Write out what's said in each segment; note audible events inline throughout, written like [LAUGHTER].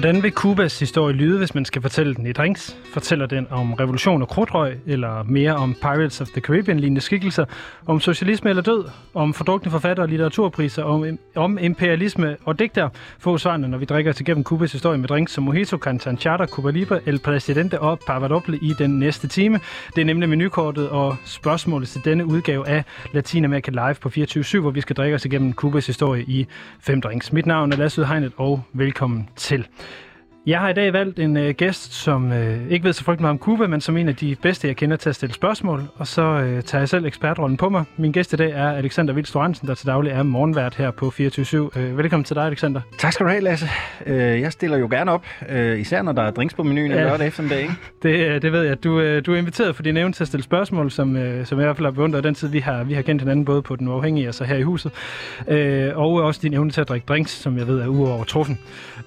Hvordan vil Kubas historie lyde, hvis man skal fortælle den i drinks? Fortæller den om revolution og krudtrøg, eller mere om Pirates of the Caribbean-lignende skikkelser, om socialisme eller død, om fordrukne forfattere og litteraturpriser, om, om imperialisme og digter? Få svarene, når vi drikker os igennem Kubas historie med drinks som Mojito, Cantanchata, Cuba Libre, El Presidente og Pavarople i den næste time. Det er nemlig menukortet og spørgsmålet til denne udgave af Latinamerika Live på 24 hvor vi skal drikke os igennem Kubas historie i fem drinks. Mit navn er Lasse Udhegnet, og velkommen til. Jeg har i dag valgt en øh, gæst, som øh, ikke ved så frygtelig meget om Cuba, men som en af de bedste, jeg kender til at stille spørgsmål. Og så øh, tager jeg selv ekspertrollen på mig. Min gæst i dag er Alexander Hansen, der til daglig er morgenvært her på 24 øh, Velkommen til dig, Alexander. Tak skal du have, Lasse. Øh, jeg stiller jo gerne op, øh, især når der er drinks på menuen ja. lørdag eftermiddag. Ikke? [LAUGHS] Det, øh, det ved jeg. Du, øh, du er inviteret for din evne til at stille spørgsmål, som, øh, som jeg i hvert fald har beundret den tid, vi har, vi har kendt hinanden både på Den Uafhængige og så her i huset. Øh, og også din evne til at drikke drinks, som jeg ved er uovertruffen.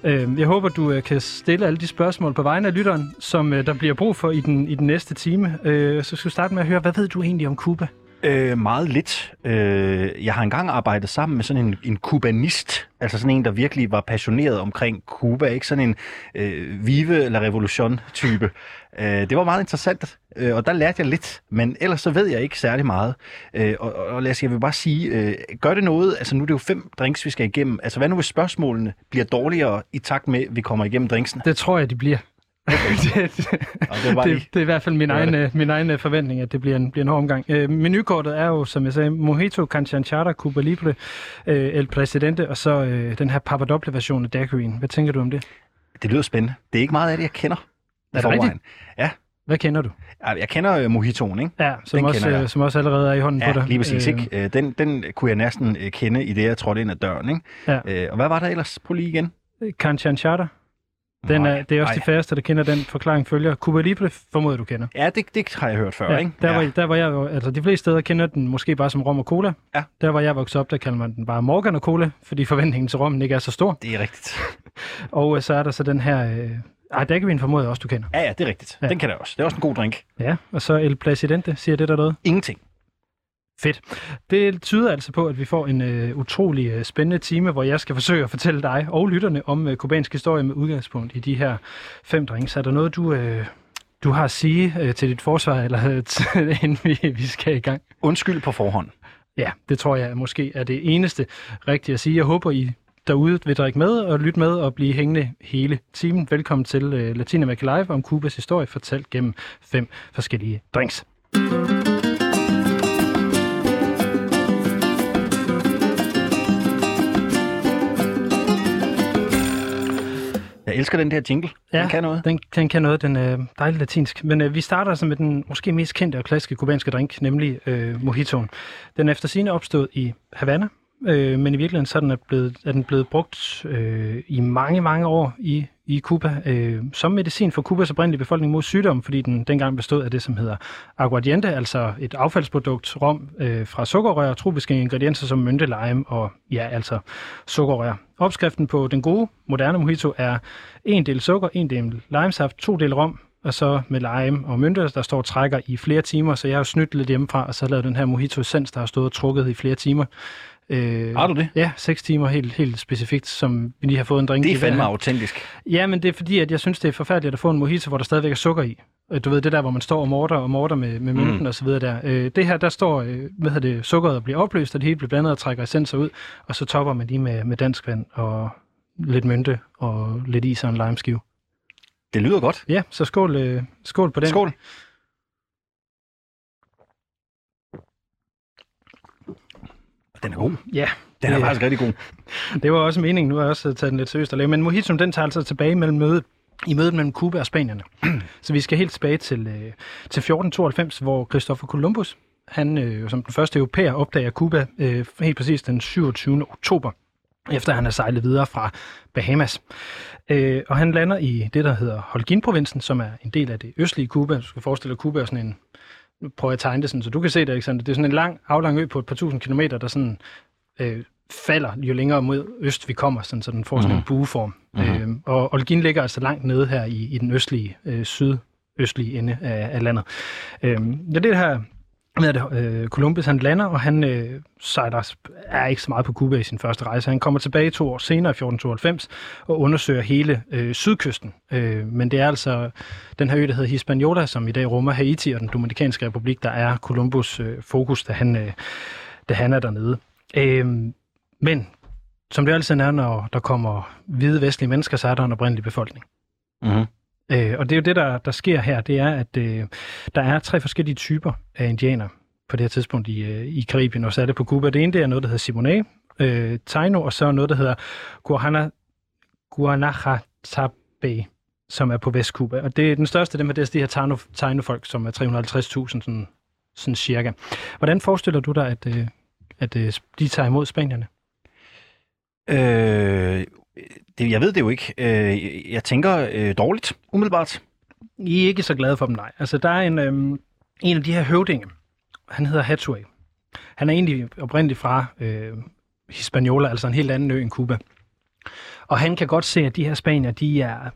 Øh, jeg håber, du øh, kan stille alle de spørgsmål på vegne af lytteren, som øh, der bliver brug for i den, i den næste time. Øh, så skal vi starte med at høre, hvad ved du egentlig om Cuba? Øh, meget lidt. Øh, jeg har engang arbejdet sammen med sådan en, en kubanist, altså sådan en, der virkelig var passioneret omkring Cuba, ikke sådan en øh, vive eller revolution type. Øh, det var meget interessant, øh, og der lærte jeg lidt, men ellers så ved jeg ikke særlig meget. Øh, og, og lad os, jeg vil bare sige, øh, gør det noget, altså nu er det jo fem drinks, vi skal igennem, altså hvad nu hvis spørgsmålene bliver dårligere i takt med, at vi kommer igennem drinksene? Det tror jeg, de bliver. [LAUGHS] det, det, det, det, det er i hvert fald min egen, øh, min egen øh, forventning, at det bliver en, bliver en hård omgang. Øh, menukortet er jo, som jeg sagde, Mojito, Canchanchata, Cuba Libre, øh, El Presidente, og så øh, den her Papadoble-version af Daiquiri. Hvad tænker du om det? Det lyder spændende. Det er ikke meget af det, jeg kender. Er det rigtigt? Ja. Hvad kender du? Jeg kender uh, Mojitoen, ikke? Ja, som, den også, jeg. som også allerede er i hånden ja, på dig. lige præcis. Øh... Ikke? Den, den kunne jeg næsten kende i det, jeg trådte ind ad døren. Ikke? Ja. og hvad var der ellers på lige igen? Canchanchata. Den er, det er også Ej. de færreste, der kender den forklaring følger. Cuba Libre formoder, du kender. Ja, det, det har jeg hørt før, ja, ikke? Der, ja. var, der var jeg altså de fleste steder kender den måske bare som rom og cola. Ja. Der var jeg vokset op, der kalder man den bare Morgan og cola, fordi forventningen til rommen ikke er så stor. Det er rigtigt. [LAUGHS] og så er der så den her... Øh, ej, der kan vi en formodet også, du kender. Ja, ja, det er rigtigt. Ja. Den kan jeg også. Det er også en god drink. Ja, og så El Presidente, siger det der noget? Ingenting. Fedt. Det tyder altså på, at vi får en øh, utrolig øh, spændende time, hvor jeg skal forsøge at fortælle dig og lytterne om øh, kubansk historie med udgangspunkt i de her fem drinks. Er der noget, du, øh, du har at sige øh, til dit forsvar, eller øh, [LAUGHS] inden vi, vi skal i gang? Undskyld på forhånd. Ja, det tror jeg måske er det eneste rigtige at sige. Jeg håber, I derude vil drikke med og lytte med og blive hængende hele timen. Velkommen til øh, Latinamerika Live om Kubas historie, fortalt gennem fem forskellige drinks. Jeg elsker den der jingle. Ja, den kan noget. Den, den kan noget. Den er øh, dejligt latinsk. Men øh, vi starter altså med den måske mest kendte og klassiske kubanske drink, nemlig øh, mojitoen. Den er efter sine opstået i Havana, øh, men i virkeligheden så er den, blevet, er den blevet brugt øh, i mange, mange år i, i Cuba øh, som medicin for Cubas oprindelige befolkning mod sygdom, fordi den dengang bestod af det, som hedder aguardiente, altså et affaldsprodukt, rom øh, fra sukkerrør, tropiske ingredienser som mynte, lime og ja, altså sukkerrør. Opskriften på den gode, moderne mojito er en del sukker, en del limesaft, to del rom, og så med lime og mynte, der står og trækker i flere timer, så jeg har snydt lidt hjemmefra, og så lavet den her mojito essens, der har stået og trukket i flere timer. Øh, har du det? Ja, 6 timer helt, helt specifikt, som vi lige har fået en drink Det er fandme autentisk. Ja, men det er fordi, at jeg synes, det er forfærdeligt at få en mojito, hvor der stadigvæk er sukker i. Du ved, det der, hvor man står og morter og morter med, med mynten mm. og så videre der. Øh, det her, der står, øh, hvad hedder det, sukkeret bliver opløst, og det hele bliver blandet og trækker essenser ud, og så topper man lige med, med dansk vand og lidt mynte og lidt is og en limeskive. Det lyder godt. Ja, så skål, øh, skål på den. Skål. Den er god. Ja. Den er det, faktisk rigtig god. Det var også meningen. Nu har jeg også taget den lidt seriøst at lave. Men mojitoen, den tager altså tilbage mellem mødet i mødet mellem Cuba og Spanierne. så vi skal helt tilbage til, øh, til 1492, hvor Christopher Columbus, han øh, som den første europæer opdager Cuba øh, helt præcis den 27. oktober efter han har sejlet videre fra Bahamas. Øh, og han lander i det, der hedder Holguin-provinsen, som er en del af det østlige Cuba. Du skal forestille dig, at Cuba er sådan en... Prøver jeg at tegne det sådan, så du kan se det, Alexander. Det er sådan en lang, aflang ø på et par tusind kilometer, der sådan øh, falder jo længere mod øst vi kommer, sådan, så den får sådan mm. en mhm. bueform. Mm-hmm. Øh, og Holguin ligger altså langt nede her i, i den østlige, øh, sydøstlige ende af, af landet. Øh, ja, det her hvad det, øh, Columbus han lander, og han øh, sejler, er ikke så meget på Cuba i sin første rejse. Han kommer tilbage to år senere, i 1492, og undersøger hele øh, sydkysten. Øh, men det er altså den her ø, der hedder Hispaniola, som i dag rummer Haiti og den Dominikanske Republik, der er Columbus øh, fokus, da han, øh, da han er dernede. Øh, men som det altid er, når der kommer hvide vestlige mennesker, så er der en oprindelig befolkning. Mm-hmm. Øh, og det er jo det, der, der sker her, det er, at øh, der er tre forskellige typer af indianer på det her tidspunkt i, øh, i Karibien, og så er det på Cuba. Det ene det er noget, der hedder Simone, øh, Taino, og så noget, der hedder Guahana, Guanajatabe, som er på Vestkuba. Og det er den største af dem, det er de her Taino, Taino-folk, som er 350.000 sådan, sådan cirka. Hvordan forestiller du dig, at, øh, at øh, de tager imod spanierne? Øh, det, jeg ved det jo ikke. Øh, jeg tænker øh, dårligt, umiddelbart. I er ikke så glade for dem, nej. Altså, der er en, øhm, en af de her høvdinge. Han hedder Hathaway. Han er egentlig oprindeligt fra øh, Hispaniola, altså en helt anden ø end Cuba. Og han kan godt se, at de her spanier, de er,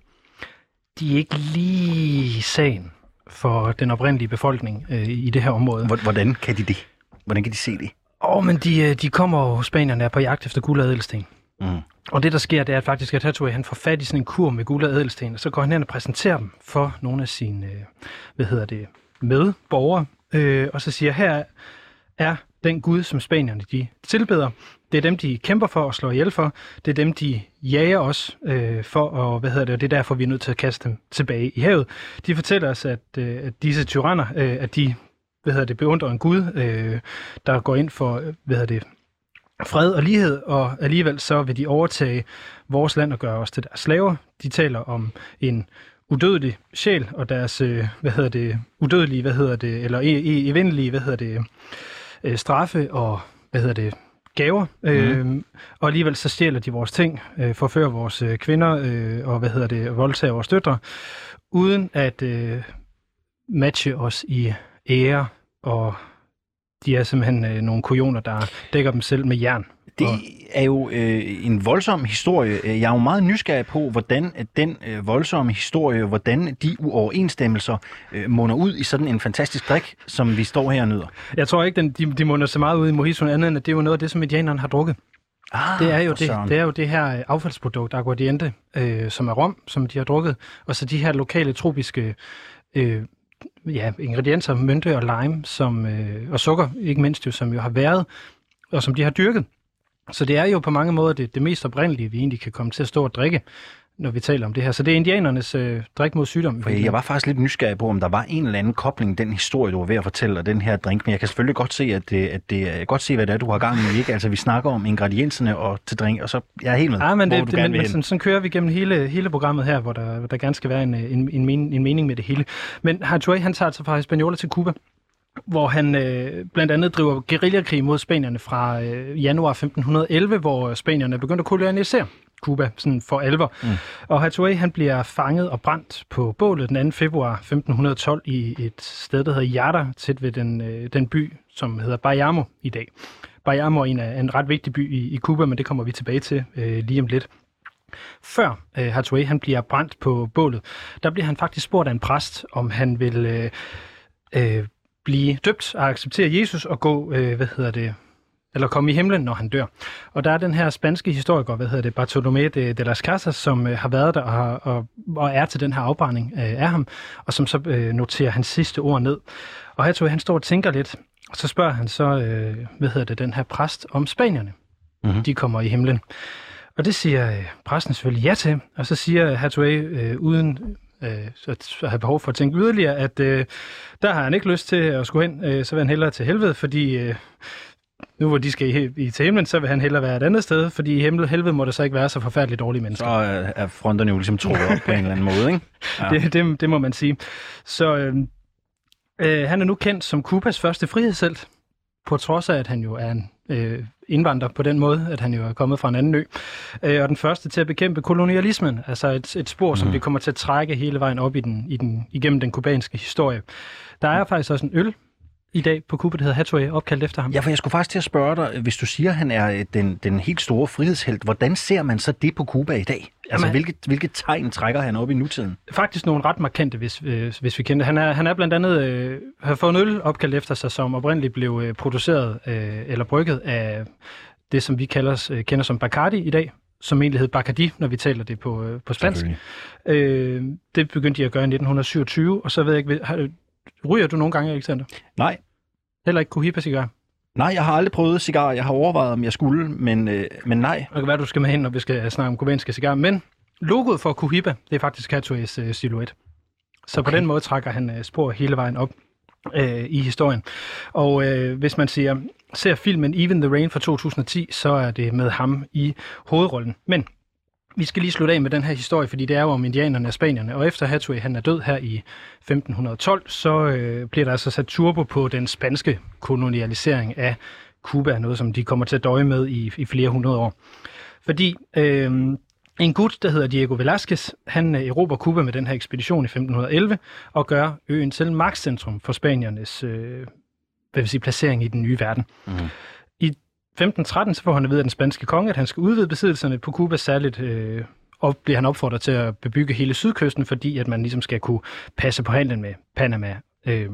de er ikke lige sagen for den oprindelige befolkning øh, i det her område. Hvordan kan de det? Hvordan kan de se det? Åh, oh, men de, øh, de kommer jo, spanierne er på jagt efter guld og ædelsten. Mm. Og det, der sker, det er at faktisk, at Hathaway han får fat i sådan en kur med guld og ædelsten, og så går han hen og præsenterer dem for nogle af sine, øh, hvad hedder det, medborgere, øh, og så siger, her er den Gud, som spanierne de tilbeder. Det er dem, de kæmper for og slår ihjel for. Det er dem, de jager os øh, for, og hvad hedder det, og det er derfor, vi er nødt til at kaste dem tilbage i havet. De fortæller os, at, øh, at disse tyranner, øh, at de hvad hedder det, beundrer en Gud, øh, der går ind for øh, hvad hedder det, fred og lighed, og alligevel så vil de overtage vores land og gøre os til deres slaver. De taler om en udødelig sjæl og deres, øh, hvad hedder det, udødelige, hvad hedder det, eller e- e- evindelige, hvad hedder det, øh, straffe og, hvad hedder det, gaver. Mm. Øh, og alligevel så stjæler de vores ting, øh, forfører vores øh, kvinder øh, og, hvad hedder det, voldtager vores døtre, uden at øh, matche os i ære og de er simpelthen øh, nogle kujoner, der dækker dem selv med jern. Det er jo øh, en voldsom historie. Jeg er jo meget nysgerrig på, hvordan at den øh, voldsomme historie, hvordan de uoverensstemmelser øh, munder ud i sådan en fantastisk drik, som vi står her og nyder. Jeg tror ikke, den, de, de munder så meget ud i mojitoen andet, end at det er jo noget af det, som indianerne har drukket. Ah, Det er jo det, det er jo det her øh, affaldsprodukt, aguardiente, øh, som er rom, som de har drukket, og så de her lokale tropiske øh, ja, ingredienser, mynte og lime, som, øh, og sukker, ikke mindst jo, som jo har været, og som de har dyrket. Så det er jo på mange måder det, det mest oprindelige, vi egentlig kan komme til at stå og drikke, når vi taler om det her. Så det er indianernes øh, drik mod sygdom. For jeg var faktisk lidt nysgerrig på, om der var en eller anden kobling, den historie, du var ved at fortælle, og den her drink. Men jeg kan selvfølgelig godt se, at det, at det, jeg kan godt se, hvad det er, du har gang i. Ikke? Altså, vi snakker om ingredienserne og til drink, og så jeg er helt med, Ja, men, hvor det, du det, men, men sådan, sådan kører vi gennem hele, hele programmet her, hvor der, hvor der gerne skal være en, en, en, men, en mening med det hele. Men Hathaway, han tager altså fra Hispaniola til Cuba, hvor han øh, blandt andet driver guerillakrig mod spanierne fra øh, januar 1511, hvor spanierne begyndte at kolonisere Cuba sådan for alvor. Mm. Og Hathaway, han bliver fanget og brændt på bålet den 2. februar 1512 i et sted, der hedder Yara, tæt ved den, øh, den by, som hedder Bayamo i dag. Bayamo er en, en ret vigtig by i, i Cuba, men det kommer vi tilbage til øh, lige om lidt. Før øh, Hathaway han bliver brændt på bålet, der bliver han faktisk spurgt af en præst, om han vil øh, øh, blive døbt og acceptere Jesus og gå, øh, hvad hedder det, eller komme i himlen, når han dør. Og der er den her spanske historiker, hvad hedder det, Bartolomé de, de las Casas, som øh, har været der og, har- og, og er til den her afbrænding øh, af ham, og som så øh, noterer hans sidste ord ned. Og Hathaway, han står og tænker lidt, og så spørger han så, øh, hvad hedder det, den her præst om spanierne. Mhm. De kommer i himlen. Og det siger øh, præsten selvfølgelig ja til, og så siger Hathaway øh, uden øh, at at have behov for at tænke yderligere, at øh, der har han ikke lyst til at skulle hen, øh, så vil han hellere til helvede, fordi øh, nu hvor de skal i, i til himlen, så vil han hellere være et andet sted, fordi i himmel, helvede må der så ikke være så forfærdeligt dårlige mennesker. Så øh, er fronterne jo ligesom trukket op på en eller anden måde, ikke? Ja. [LAUGHS] Det, det, det må man sige. Så øh, øh, han er nu kendt som Kubas første frihedshelt, på trods af, at han jo er en øh, indvandrer på den måde, at han jo er kommet fra en anden ø. Øh, og den første til at bekæmpe kolonialismen, altså et, et spor, som Mhm. vi kommer til at trække hele vejen op i den, i den, igennem den kubanske historie. Der er faktisk også en øl, i dag på Cuba, der hedder Hathaway, opkaldt efter ham. Ja, for jeg skulle faktisk til at spørge dig, hvis du siger, at han er øh, den, den helt store frihedshelt, hvordan ser man så det på Cuba i dag? Altså, Jamen- hvilke, hvilke tegn trækker han op i nutiden? Faktisk nogle ret markante, hvis, øh, hvis vi kender. Han er, han er blandt andet, øh, har fået en øl opkaldt efter sig, som oprindeligt blev øh, produceret øh, eller brygget af det, som vi kalder, øh, kender som Bacardi i dag, som egentlig hed Bacardi, når vi taler det på, øh, på spansk. Øh, det begyndte de at gøre i 1927, og så ved jeg ikke, ryger du nogle gange, Alexander? Nej, Heller ikke Cohiba-cigar? nej, jeg har aldrig prøvet cigar. Jeg har overvejet, om jeg skulle, men, øh, men nej. Det kan være, du skal med hen, når vi skal snakke om kubanske cigarer. Men logoet for Cohiba, det er faktisk Hathaways øh, silhuet. Så okay. på den måde trækker han øh, spor hele vejen op øh, i historien. Og øh, hvis man ser, ser filmen Even the Rain fra 2010, så er det med ham i hovedrollen. Men vi skal lige slutte af med den her historie, fordi det er jo om indianerne og spanierne. Og efter Hathaway han er død her i 1512, så øh, bliver der altså sat turbo på den spanske kolonialisering af Cuba, noget som de kommer til at døje med i, i flere hundrede år. Fordi øh, en gut, der hedder Diego Velázquez, han øh, erobrer Cuba med den her ekspedition i 1511 og gør øen til magtcentrum for spaniernes øh, hvad vil sige, placering i den nye verden. Mhm. I 1513 så får han at vide af den spanske konge, at han skal udvide besiddelserne på Cuba særligt, øh, og bliver han opfordret til at bebygge hele sydkysten, fordi at man ligesom skal kunne passe på handlen med Panama. Øh,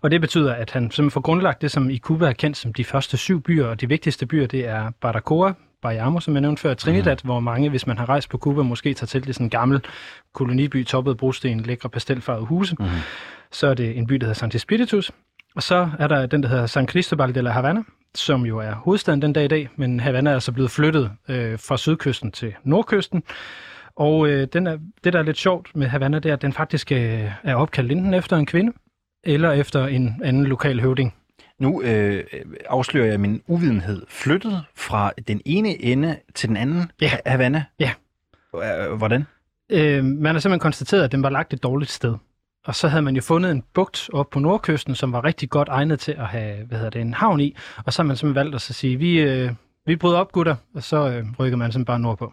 og det betyder, at han simpelthen får grundlagt det, som i Cuba er kendt som de første syv byer, og de vigtigste byer, det er Baracoa, Bayamo, som jeg nævnte før, Trinidad, mm. hvor mange, hvis man har rejst på Cuba, måske tager til det sådan en gammel koloniby, toppet brosten, lækre pastelfarvede huse. Mhm. Så er det en by, der hedder Santi Spiritus, og så er der den, der hedder San Cristobal de la Havana, som jo er hovedstaden den dag i dag, men Havana er altså blevet flyttet øh, fra sydkysten til nordkysten. Og øh, den er, det, der er lidt sjovt med Havana, det er, at den faktisk øh, er opkaldt enten efter en kvinde, eller efter en anden lokal høvding. Nu øh, afslører jeg min uvidenhed. Flyttet fra den ene ende til den anden Ja. Havana? Ja. Hvordan? Øh, man har simpelthen konstateret, at den var lagt et dårligt sted. Og så havde man jo fundet en bugt op på nordkysten, som var rigtig godt egnet til at have hvad hedder det, en havn i. Og så har man simpelthen valgt at så sige, vi, øh, vi bryder op, gutter, og så øh, rykker man simpelthen bare nordpå.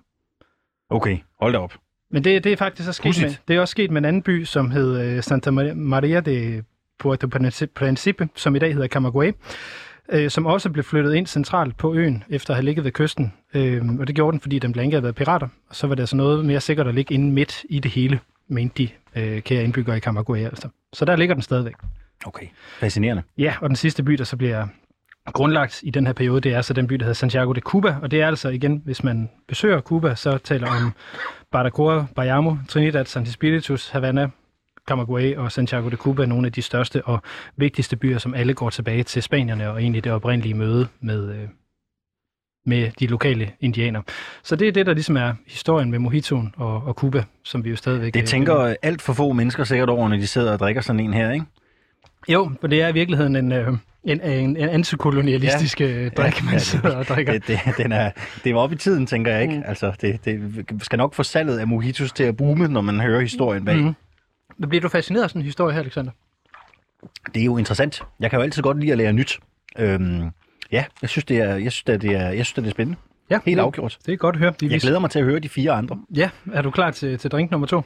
Okay, hold da op. Men det, det er faktisk også sket med, det er også sket med en anden by, som hed øh, Santa Maria- de Puerto Princi- Principe, som i dag hedder Camagüey, øh, som også blev flyttet ind centralt på øen, efter at have ligget ved kysten. Øh, og det gjorde den, fordi den andet havde været pirater. Og så var det altså noget mere sikkert at ligge inde midt i det hele, mente de øh, kære indbyggere i Camagüey altså. Så der ligger den stadigvæk. Okay, fascinerende. Ja, og den sidste by, der så bliver grundlagt i den her periode, det er så den by, der hedder Santiago de Cuba, og det er altså igen, hvis man besøger Cuba, så taler om Baracoa, Bayamo, Trinidad, Santi Spiritus, Havana, Camagüey og Santiago de Cuba, nogle af de største og vigtigste byer, som alle går tilbage til spanierne og egentlig det oprindelige møde med, øh, med de lokale indianer. Så det er det, der ligesom er historien med mojitoen og, og Cuba, som vi jo stadigvæk... Det øh, tænker alt for få mennesker sikkert over, når de sidder og drikker sådan en her, ikke? Jo, for det er i virkeligheden en, øh, en, en, en antikolonialistisk ja. drik, man ja, sidder og drikker. Det, det, den er, det var op i tiden, tænker jeg ikke. Mm. Altså, det, det skal nok få salget af mojitos til at boome, når man hører historien bag. Mm. Men bliver du fascineret af sådan en historie her, Alexander? Det er jo interessant. Jeg kan jo altid godt lide at lære nyt. Øhm, ja, jeg synes, det er, jeg synes, det er, jeg synes, det er spændende. Ja, Helt det, afgjort. Det er godt at høre. De Jeg glæder mig til at høre de fire andre. Ja, er du klar til, til drink nummer to?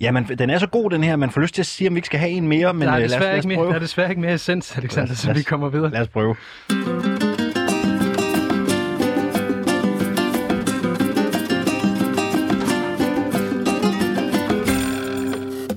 Ja, men den er så god, den her. Man får lyst til at sige, om vi ikke skal have en mere, men der, er øh, lad, os, desværre lad os ikke mere, prøve. der er desværre ikke mere essens, Alexander, os- så vi kommer videre. Lad os prøve.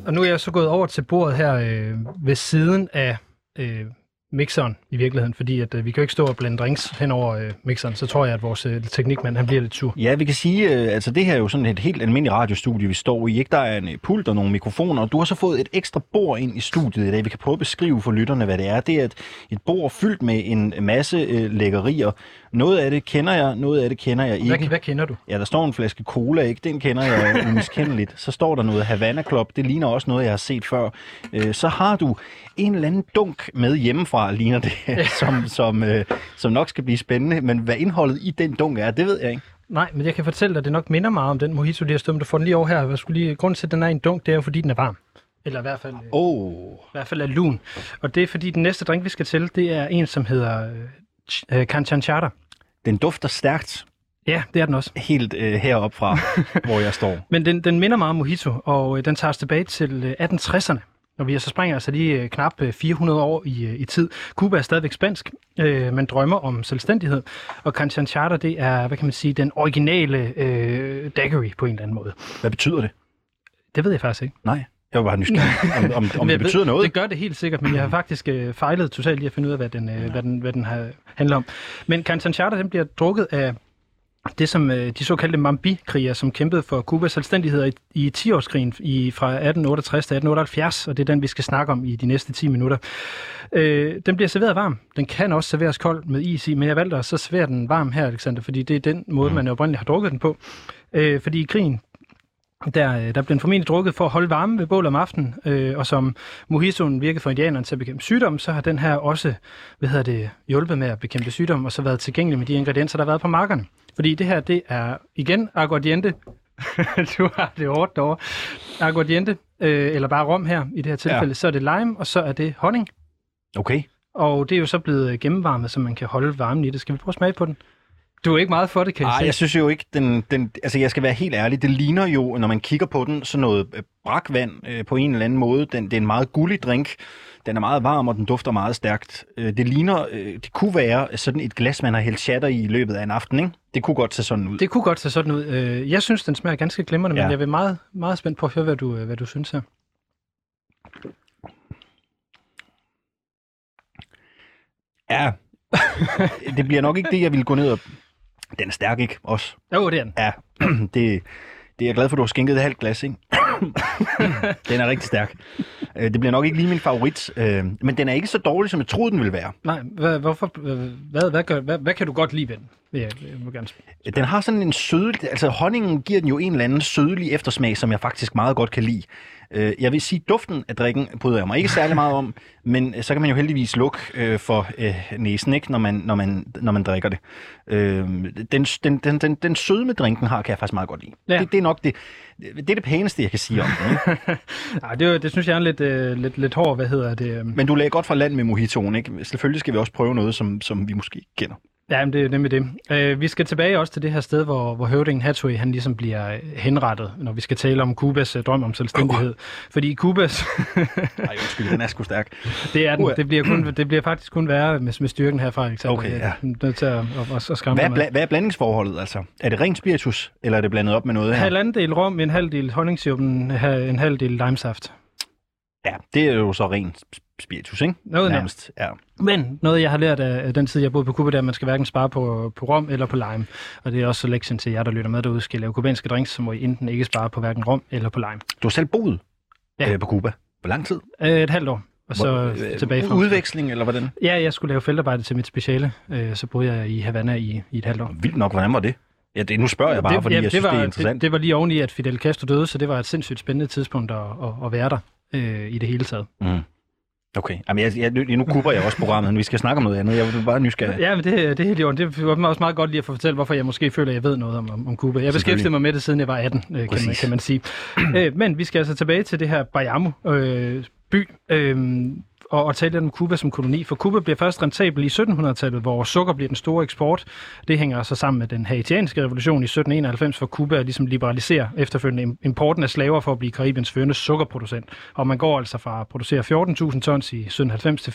Og nu er jeg så gået over til bordet her øh, ved siden af øh, mixeren i virkeligheden, fordi at, øh, vi kan jo ikke stå og blande drinks hen over øh, mixeren, så tror jeg, at vores øh, teknikmand han bliver lidt sur. Ja, vi kan sige, øh, altså det her er jo sådan et helt almindeligt radiostudie, vi står i. Ikke? Der er en øh, pult og nogle mikrofoner, og du har så fået et ekstra bord ind i studiet i dag. Vi kan prøve at beskrive for lytterne, hvad det er. Det er et, et bord fyldt med en masse øh, lækkerier. Noget af det kender jeg, noget af det kender jeg ikke. Hvad, hvad kender du? Ja, der står en flaske cola, ikke? Den kender jeg [LAUGHS] umiskendeligt. Så står der noget Havana Club. Det ligner også noget, jeg har set før. Øh, så har du en eller anden dunk med hjemmefra, ligner det, [LAUGHS] som, som, øh, som nok skal blive spændende. Men hvad indholdet i den dunk er, det ved jeg ikke. Nej, men jeg kan fortælle dig, at det nok minder meget om den mojito, de har stået. Du får den lige over her. Jeg skulle lige, grunden til, at den er en dunk, det er jo, fordi den er varm. Eller i hvert fald, Åh, i hvert fald er lun. Og det er, fordi den næste drink, vi skal til, det er en, som hedder øh, øh, Canchanchata. Den dufter stærkt Ja, det er den også. helt øh, heroppe fra, [LAUGHS] hvor jeg står. Men den, den minder meget om mojito, og øh, den tager os tilbage til øh, 1860'erne. og vi så springer altså lige øh, knap øh, 400 år i, øh, i tid. Cuba er stadigvæk spansk, øh, man drømmer om selvstændighed, og Canchan Charter, det er, hvad kan man sige, den originale øh, daiquiri på en eller anden måde. Hvad betyder det? Det ved jeg faktisk ikke. Nej, jeg var bare nysgerrig, [LAUGHS] om, om, om det betyder ved, noget. Det gør det helt sikkert, men jeg har faktisk øh, fejlet totalt i at finde ud af, hvad den, øh, hvad den, hvad den har, handler om. Men Canchan Charter, den bliver drukket af det, som øh, de såkaldte Mambi-krigere, som kæmpede for Kubas selvstændighed i, i 10-årskrigen i, fra 1868 til 1878, og det er den, vi skal snakke om i de næste 10 minutter. Øh, den bliver serveret varm. Den kan også serveres kold med is i, men jeg valgte at så servere den varm her, Alexander, fordi det er den måde, man oprindeligt har drukket den på. Øh, fordi i krigen, der, øh, der blev den formentlig drukket for at holde varme ved bål om aftenen, øh, og som mojitoen virkede for indianerne til at bekæmpe sygdom, så har den her også hvad hedder det, hjulpet med at bekæmpe sygdom, og så været tilgængelig med de ingredienser, der har været på markerne. Fordi det her, det er igen aguardiente. [LAUGHS] du har det hårdt derovre. Aguardiente, øh, eller bare rom her i det her tilfælde. Ja. Så er det lime, og så er det honning. Okay. Og det er jo så blevet gennemvarmet, så man kan holde varmen i det. Skal vi prøve at smage på den? Du er ikke meget for det, kan jeg Ej, se. jeg synes jo ikke, den, den, altså jeg skal være helt ærlig, det ligner jo, når man kigger på den, sådan noget øh, brakvand øh, på en eller anden måde. Den, det er en meget gullig drink. Den er meget varm, og den dufter meget stærkt. Øh, det ligner, øh, det kunne være sådan et glas, man har hældt chatter i i løbet af en aften, ikke? Det kunne godt se sådan ud. Det kunne godt se sådan ud. Øh, Jeg synes, den smager ganske glimrende, men Ja. jeg vil meget, meget spændt på at høre, hvad du, øh, hvad du synes her. Ja, [LAUGHS] det bliver nok ikke det, jeg vil gå ned og... Den er stærk, ikke? Også. Jo, det er den. Ja, [CLEARS THROAT] det, det er jeg glad for, at du har skænket et halvt glas, ikke? [COUGHS] den er rigtig stærk. Øh, Det bliver nok ikke lige min favorit, øh, men den er ikke så dårlig, som jeg troede, den ville være. Nej, hvad, hvorfor, hvad, hvad, gør, hvad, hvad kan du godt lide ved den? Jeg, jeg må gerne spørge. Den har sådan en sødlig... Altså, honningen giver den jo en eller anden sødlig eftersmag, som jeg faktisk meget godt kan lide. Øh, Jeg vil sige, duften af drikken bryder jeg mig ikke særlig meget om, [LAUGHS] men øh, så kan man jo heldigvis lukke øh, for øh, næsen, ikke, når, man, når, man, når man drikker det. Øh, den, den, den, den, den sødme drinken har, kan jeg faktisk meget godt lide. Ja. Det, det er nok det, det, er det pæneste, jeg kan sige om. Ikke? [LAUGHS] Nej, det, det synes jeg er lidt, øh, lidt, lidt hård, hvad hedder det? øh, Men du lagde godt fra land med mojitoen, ikke? Selvfølgelig skal vi også prøve noget, som, som vi måske ikke kender. Ja, men det er nemlig det. Øh, vi skal tilbage også til det her sted, hvor, hvor høvdingen Hathaway, han ligesom bliver øh, henrettet, når vi skal tale om Kubas øh, drøm om selvstændighed. Uh. Fordi Kubas, Nej, [LAUGHS] undskyld, den er sgu stærk. det, er den, Uha. det, bliver kun, det bliver faktisk kun værre med, med styrken herfra, Alexander. Okay, Jeg ja. er nødt til at, at, at, skræmme Hvad er, bla- hvad er blandingsforholdet, altså? Er det ren spiritus, eller er det blandet op med noget her? Halvanden del rom, en halv del honningssirup, en, ha- en halv del limesaft. Ja, det er jo så ren sp- spiritus, ikke? Noget nær. Nærmest, ja. Men noget, jeg har lært af den tid, jeg boede på Cuba, det er, at man skal hverken spare på, på rom eller på lime. Og det er også lektion til jer, der lytter med derude, skal lave kubanske drinks, så må I enten ikke spare på hverken rom eller på lime. Du har selv boet Ja. øh, på Cuba. Hvor lang tid? Øh, et halvt år, og så Hvor- øh, tilbage fra. Udveksling, eller hvordan? Ja, jeg skulle lave feltarbejde til mit speciale, øh, så boede jeg i Havana i, i et halvt år. Vildt nok, hvordan var det? Ja, det, nu spørger jeg bare, det, fordi jeg synes, var, det er interessant. Det, det var lige oveni, at Fidel Castro døde, så det var et sindssygt spændende tidspunkt at, at, at være der øh, i det hele taget. Mm. Okay, Jamen, jeg, jeg, nu kupper jeg også programmet, men vi skal snakke om noget andet. Jeg vil bare nysgerrig. Ja, men det, det er helt i orden. Det var også meget godt lige at få fortælle, hvorfor jeg måske føler, at jeg ved noget om, om, om Cuba. Jeg beskæftigede mig med det, siden jeg var 18, øh, kan, man, kan man sige. [CLEARS THROAT] øh, men vi skal altså tilbage til det her Bayamo øh, by, øh, og, og tale lidt om Cuba som koloni. For Cuba bliver først rentabel i 1700-tallet, hvor sukker bliver den store eksport. Det hænger så sammen med den haitianske revolution i 1791, hvor Cuba ligesom liberaliserer efterfølgende im- importen af slaver for at blive Karibiens førende sukkerproducent. Og man går altså fra at producere 14.000 tons i 1790 til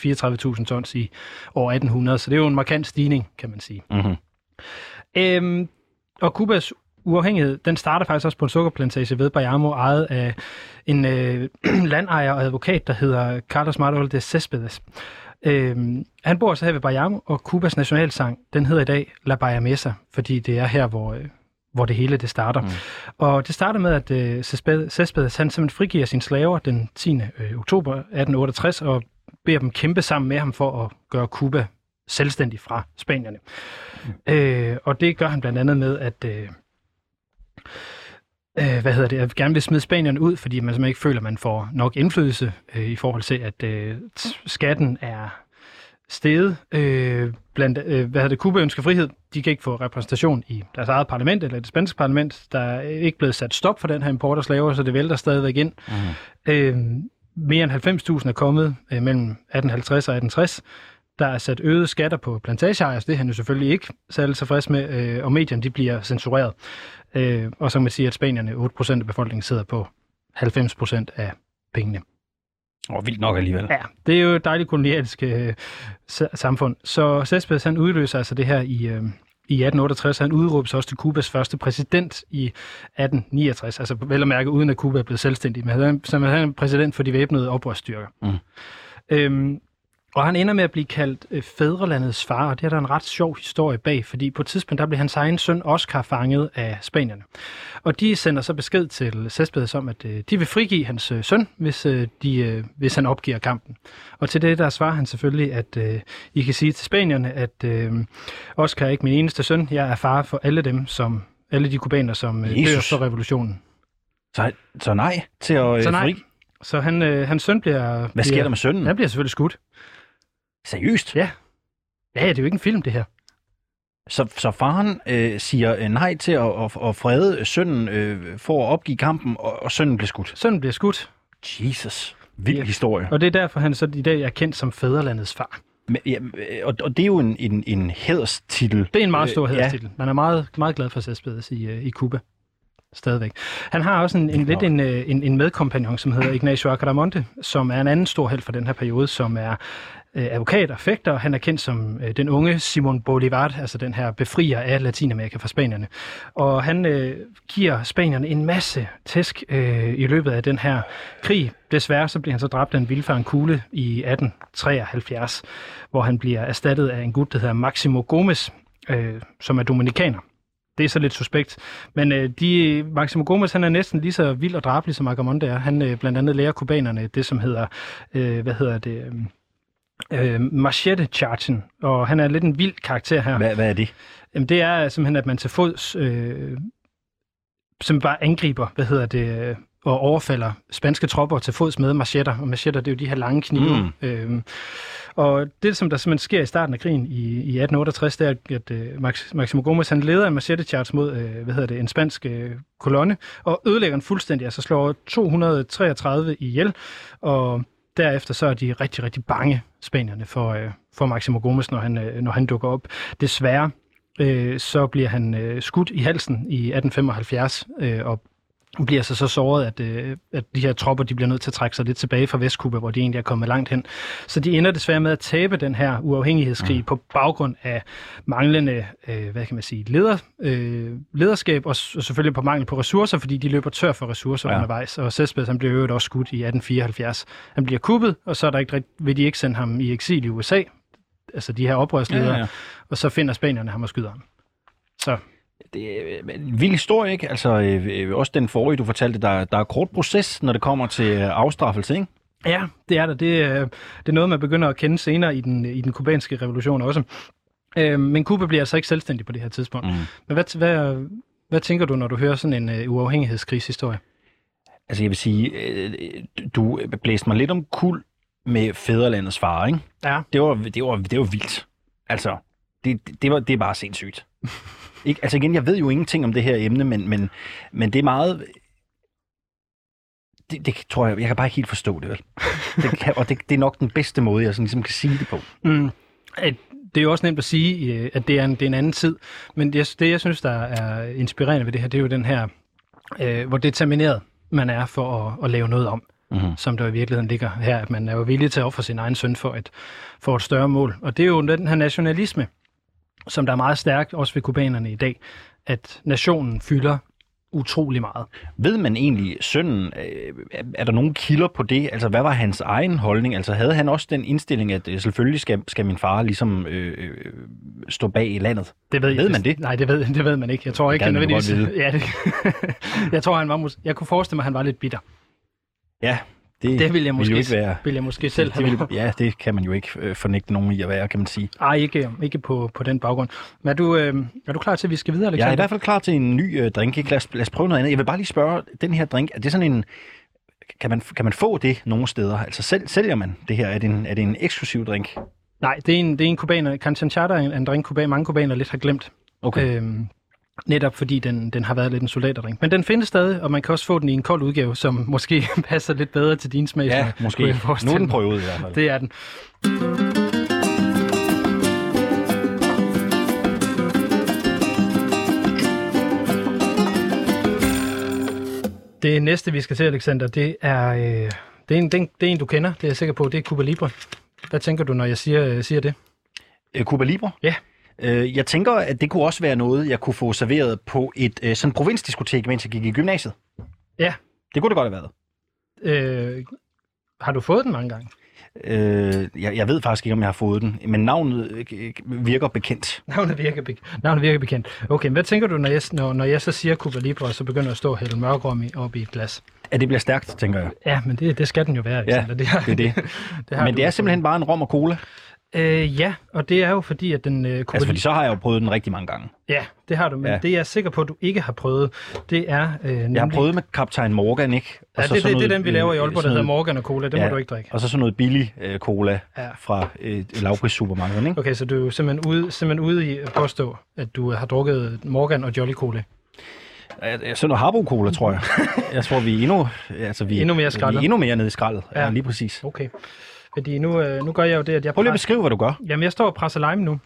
34.000 tons i år 1800, så det er jo en markant stigning, kan man sige. Mm-hmm. Øhm, og Kubas uafhængighed, den starter faktisk også på en sukkerplantage ved Bayamo, ejet af en øh, [CLEARS THROAT] landejer og advokat, der hedder Carlos Marol de Céspedes. Øhm, han bor så her ved Bayamo, og Kubas nationalsang, den hedder i dag La Bayamesa, fordi det er her, hvor, øh, hvor det hele det starter. Mm. Og det starter med, at øh, Céspedes, han simpelthen frigiver sine slaver den 10. Øh, oktober 1868, og beder dem kæmpe sammen med ham for at gøre Kuba selvstændig fra spanierne. Mm. Øh, og det gør han blandt andet med, at øh, øh, hvad hedder det, at gerne vil smide spanierne ud, fordi man simpelthen ikke føler, at man får nok indflydelse øh, i forhold til, at øh, skatten er steget. Øh, blandt, øh, hvad hedder det, Cuba ønsker frihed. De kan ikke få repræsentation i deres eget parlament, eller det spanske parlament. Der er ikke blevet sat stop for den her import af slaver, så det vælter stadigvæk ind. Mm. Øh, mere end 90.000 er kommet øh, mellem 1850 og 1860. Der er sat øgede skatter på plantageejers, det er han jo selvfølgelig ikke særlig tilfreds med, øh, og medierne de bliver censureret. Øh, og så kan man sige, at spanierne, 8% af befolkningen, sidder på 90% af pengene. Og vildt nok alligevel. Ja, det er jo et dejligt kolonialsk øh, samfund. Så Cespedes han udløser altså det her i, øh, i 1868. Han udråbes også til Kubas første præsident i 1869. Altså vel at mærke, uden at Kuba er blevet selvstændig. Men han, som han er præsident for de væbnede oprørsstyrker. Mm. Øhm, og han ender med at blive kaldt øh, fædrelandets far, og det er der en ret sjov historie bag, fordi på et tidspunkt der blev hans egen søn Oscar fanget af spanierne. Og de sender så besked til Cespedes om, at øh, de vil frigive hans øh, søn, hvis, øh, de, øh, hvis han opgiver kampen. Og til det der svarer han selvfølgelig, at øh, I kan sige til spanierne, at øh, Oscar er ikke min eneste søn, jeg er far for alle dem, som alle de kubaner, som øh, dør for revolutionen. Så, så nej til at øh, så nej. fri? Så han, øh, hans søn bliver... Hvad sker bliver, der med sønnen? Han bliver selvfølgelig skudt. Seriøst? Ja. Ja, det er jo ikke en film, det her. Så, så faren øh, siger øh, nej til at, at, at frede sønnen øh, for at opgive kampen, og, og sønnen bliver skudt? Sønnen bliver skudt. Jesus. Vild ja. historie. Og det er derfor, han så i dag er kendt som fædrelandets far. Men, ja, og, og det er jo en, en, en hæderstitel. Det er en meget stor øh, hæderstitel. Ja. Man er meget, meget glad for Cespedes i, øh, i Cuba stadigvæk. Han har også en, en lidt en, øh, en, en medkompagnon, som hedder Ignacio Acaramonte, som er en anden stor held for den her periode, som er øh, advokat og fægter. Han er kendt som øh, den unge Simon Bolivar, altså den her befrier af Latinamerika fra spanierne. Og han øh, giver spanierne en masse tæsk øh, i løbet af den her krig. Desværre så bliver han så dræbt af en vildfaren kugle i 1873, hvor han bliver erstattet af en gut, der hedder Maximo Gomez, øh, som er dominikaner det er så lidt suspekt. Men øh, de, Maximo Gomez, han er næsten lige så vild og drabelig, som Agamonde er. Han øh, blandt andet lærer kubanerne det, som hedder, øh, hvad hedder det, øh, øh, øh machete chargen, og han er lidt en vild karakter her. Hvad, hvad er det? Jamen, det er simpelthen, at man til fods øh, som bare angriber, hvad hedder det, øh, og overfalder spanske tropper til fods med machetter. Og machetter, det er jo de her lange knive. Mm. Øhm, og det, som der simpelthen sker i starten af krigen i, i 1868, det er, at uh, Max, Maximo Gomez han leder en machete charge mod uh, hvad hedder det, en spansk uh, kolonne, og ødelægger den fuldstændig, altså slår 233 ihjel, og derefter så er de rigtig, rigtig bange, spanierne, for, øh, for Maximo Gomes, når han, øh, når han dukker op. Desværre øh, så bliver han øh, skudt i halsen i 1875, øh, og bliver så så såret, at, øh, at de her tropper de bliver nødt til at trække sig lidt tilbage fra Vestkuba, hvor de egentlig er kommet langt hen. Så de ender desværre med at tabe den her uafhængighedskrig mm. på baggrund af manglende, øh, hvad kan man sige, leder, øh, lederskab, og, og selvfølgelig på mangel på ressourcer, fordi de løber tør for ressourcer ja. undervejs. Og Cespedes, han bliver jo også skudt i 1874. Han bliver kuppet, og så er der ikke, vil de ikke sende ham i eksil i USA, altså de her oprørsledere, ja, ja, ja. og så finder spanierne ham og skyder ham. Så det er en vild historie, ikke? Altså, øh, øh, også den forrige, du fortalte, der, der er kort proces, når det kommer til øh, afstraffelse, ikke? Ja, det er der. Det, det er noget, man begynder at kende senere i den, i den kubanske revolution også. men Kuba bliver altså ikke selvstændig på det her tidspunkt. Mm. Men hvad, hvad, hvad tænker du, når du hører sådan en uafhængighedskrigshistorie? Altså, jeg vil sige, du blæste mig lidt om kul med fædrelandets far, ikke? Ja. Det var, det var, det var vildt. Altså, det, det, var, det er bare sindssygt. Ikke? Altså igen, jeg ved jo ingenting om det her emne, men, men, men det er meget... Det, det tror jeg, jeg kan bare ikke helt forstå det, vel? Det kan, og det, det er nok den bedste måde, jeg sådan ligesom kan sige det på. Mm. Det er jo også nemt at sige, øh, at det er en, det er en anden tid, men det, det, jeg synes, der er inspirerende ved det her, det er jo den her, øh, hvor determineret man er for at, at lave noget om. Mm-hmm. som der i virkeligheden ligger her, at man er jo villig til at ofre sin egen søn for et, for et større mål. Og det er jo den her nationalisme, som der er meget stærk, også ved kubanerne i dag, at nationen fylder utrolig meget. Ved man egentlig, sønnen, øh, er der nogle kilder på det? Altså, hvad var hans egen holdning? Altså, havde han også den indstilling, at øh, selvfølgelig skal, skal min far ligesom øh, øh stå bag i landet? Det ved, ved man det? Nej, det ved, det ved man ikke. Jeg tror ikke, han nødvendigvis... [LAUGHS] Ja, det, [LAUGHS] jeg tror, han var... Jeg kunne forestille mig, at han var lidt bitter. Ja, det, det vil jeg måske, vil ikke være, vil jeg måske selv det, det vil, Ja, det kan man jo ikke øh, fornægte nogen i at være, kan man sige. Nej, ikke, ikke på, på den baggrund. Men er du, øh, er du klar til, at vi skal videre, Alexander? Jeg er i hvert fald klar til en ny øh, drink. Lad os, lad os prøve noget andet. Jeg vil bare lige spørge, den her drink, er det sådan en... Kan man, kan man få det nogle steder? Altså selv, sælger man det her? Er det en, er det en eksklusiv drink? Nej, det er en, det er en kubaner. Canchanchata er en, en drink, kubaner, mange kubaner lidt har glemt. Okay. Øhm, Netop fordi den, den har været lidt en soldaterdrink. Men den findes stadig, og man kan også få den i en kold udgave, som måske [LAUGHS] passer lidt bedre til din smag. Ja, måske. Nu er den prøvet i hvert fald. Det er den. Det næste, vi skal til, Alexander, det er, øh, Det er, en, det, er en, det er en, du kender, det er jeg sikker på. Det er Cuba Libre. Hvad tænker du, når jeg siger, øh, siger det? Øh, Cuba Libre? Ja. Øh, jeg tænker, at det kunne også være noget, jeg kunne få serveret på et øh, sådan provinsdiskotek, mens jeg gik i gymnasiet. Ja. Det kunne det godt have været. Øh, har du fået den mange gange? Øh, jeg, jeg ved faktisk ikke, om jeg har fået den, men navnet øh, virker bekendt. Navnet virker, be- navnet virker bekendt. Okay, men hvad tænker du, når jeg, når, når jeg så siger Cuba Libre, så begynder jeg at stå og hælde mørkrom i, op i et glas? At det bliver stærkt, tænker jeg. Ja, men det, det skal den jo være. Ja, Alexander. [LAUGHS] det, har, det er det. [LAUGHS] det Men det er simpelthen bare en rom og cola. Øh, ja, og det er jo fordi, at den øh, Altså, fordi så har jeg jo prøvet den rigtig mange gange. Ja, det har du, men Ja. det jeg er sikker på, at du ikke har prøvet, det er øh, nemlig... Jeg har prøvet med Kaptajn Morgan, ikke? Ja, det, det, det er den, vi laver i Aalborg, der hedder noget- Morgan og Cola. Den Ja. må du ikke drikke. Og så sådan noget billig øh, cola Ja. fra øh, lavpris-supermarkedet, ikke? Okay, så du er simpelthen ude, simpelthen ude i at påstå, at du har drukket Morgan og Jolly Cola. Sådan noget Harbo Cola, tror jeg. [LAUGHS] jeg tror, vi er endnu, altså, vi, Endnu mere Vi er endnu mere nede i skraldet. Ja. ja, lige præcis. Okay. Fordi nu, øh, nu gør jeg jo det, at jeg... Prøv lige at beskrive, hvad du gør. Jamen, jeg står og presser lime nu.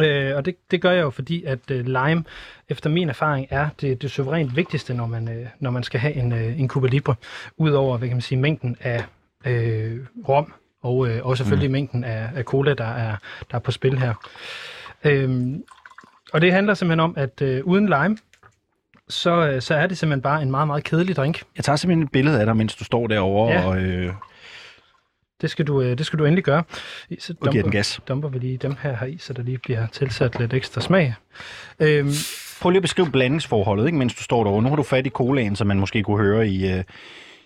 Øh, og det, det gør jeg jo, fordi at øh, lime, efter min erfaring, er det, det suverænt vigtigste, når man, øh, når man skal have en, øh, en Cuba Libre. Udover, hvad kan man sige, mængden af øh, rom, og, øh, og selvfølgelig mm. mængden af, af cola, der er, der er på spil her. Øhm, og det handler simpelthen om, at øh, uden lime, så, øh, så er det simpelthen bare en meget, meget kedelig drink. Jeg tager simpelthen et billede af dig, mens du står derovre Ja. og, øh, Det skal du, øh, det skal du endelig gøre. Så og giver den gas. dumper vi lige dem her, her i, så der lige bliver tilsat lidt ekstra smag. Øhm, Prøv lige at beskrive blandingsforholdet, ikke, mens du står derovre. Nu har du fat i colaen, som man måske kunne høre i, øh,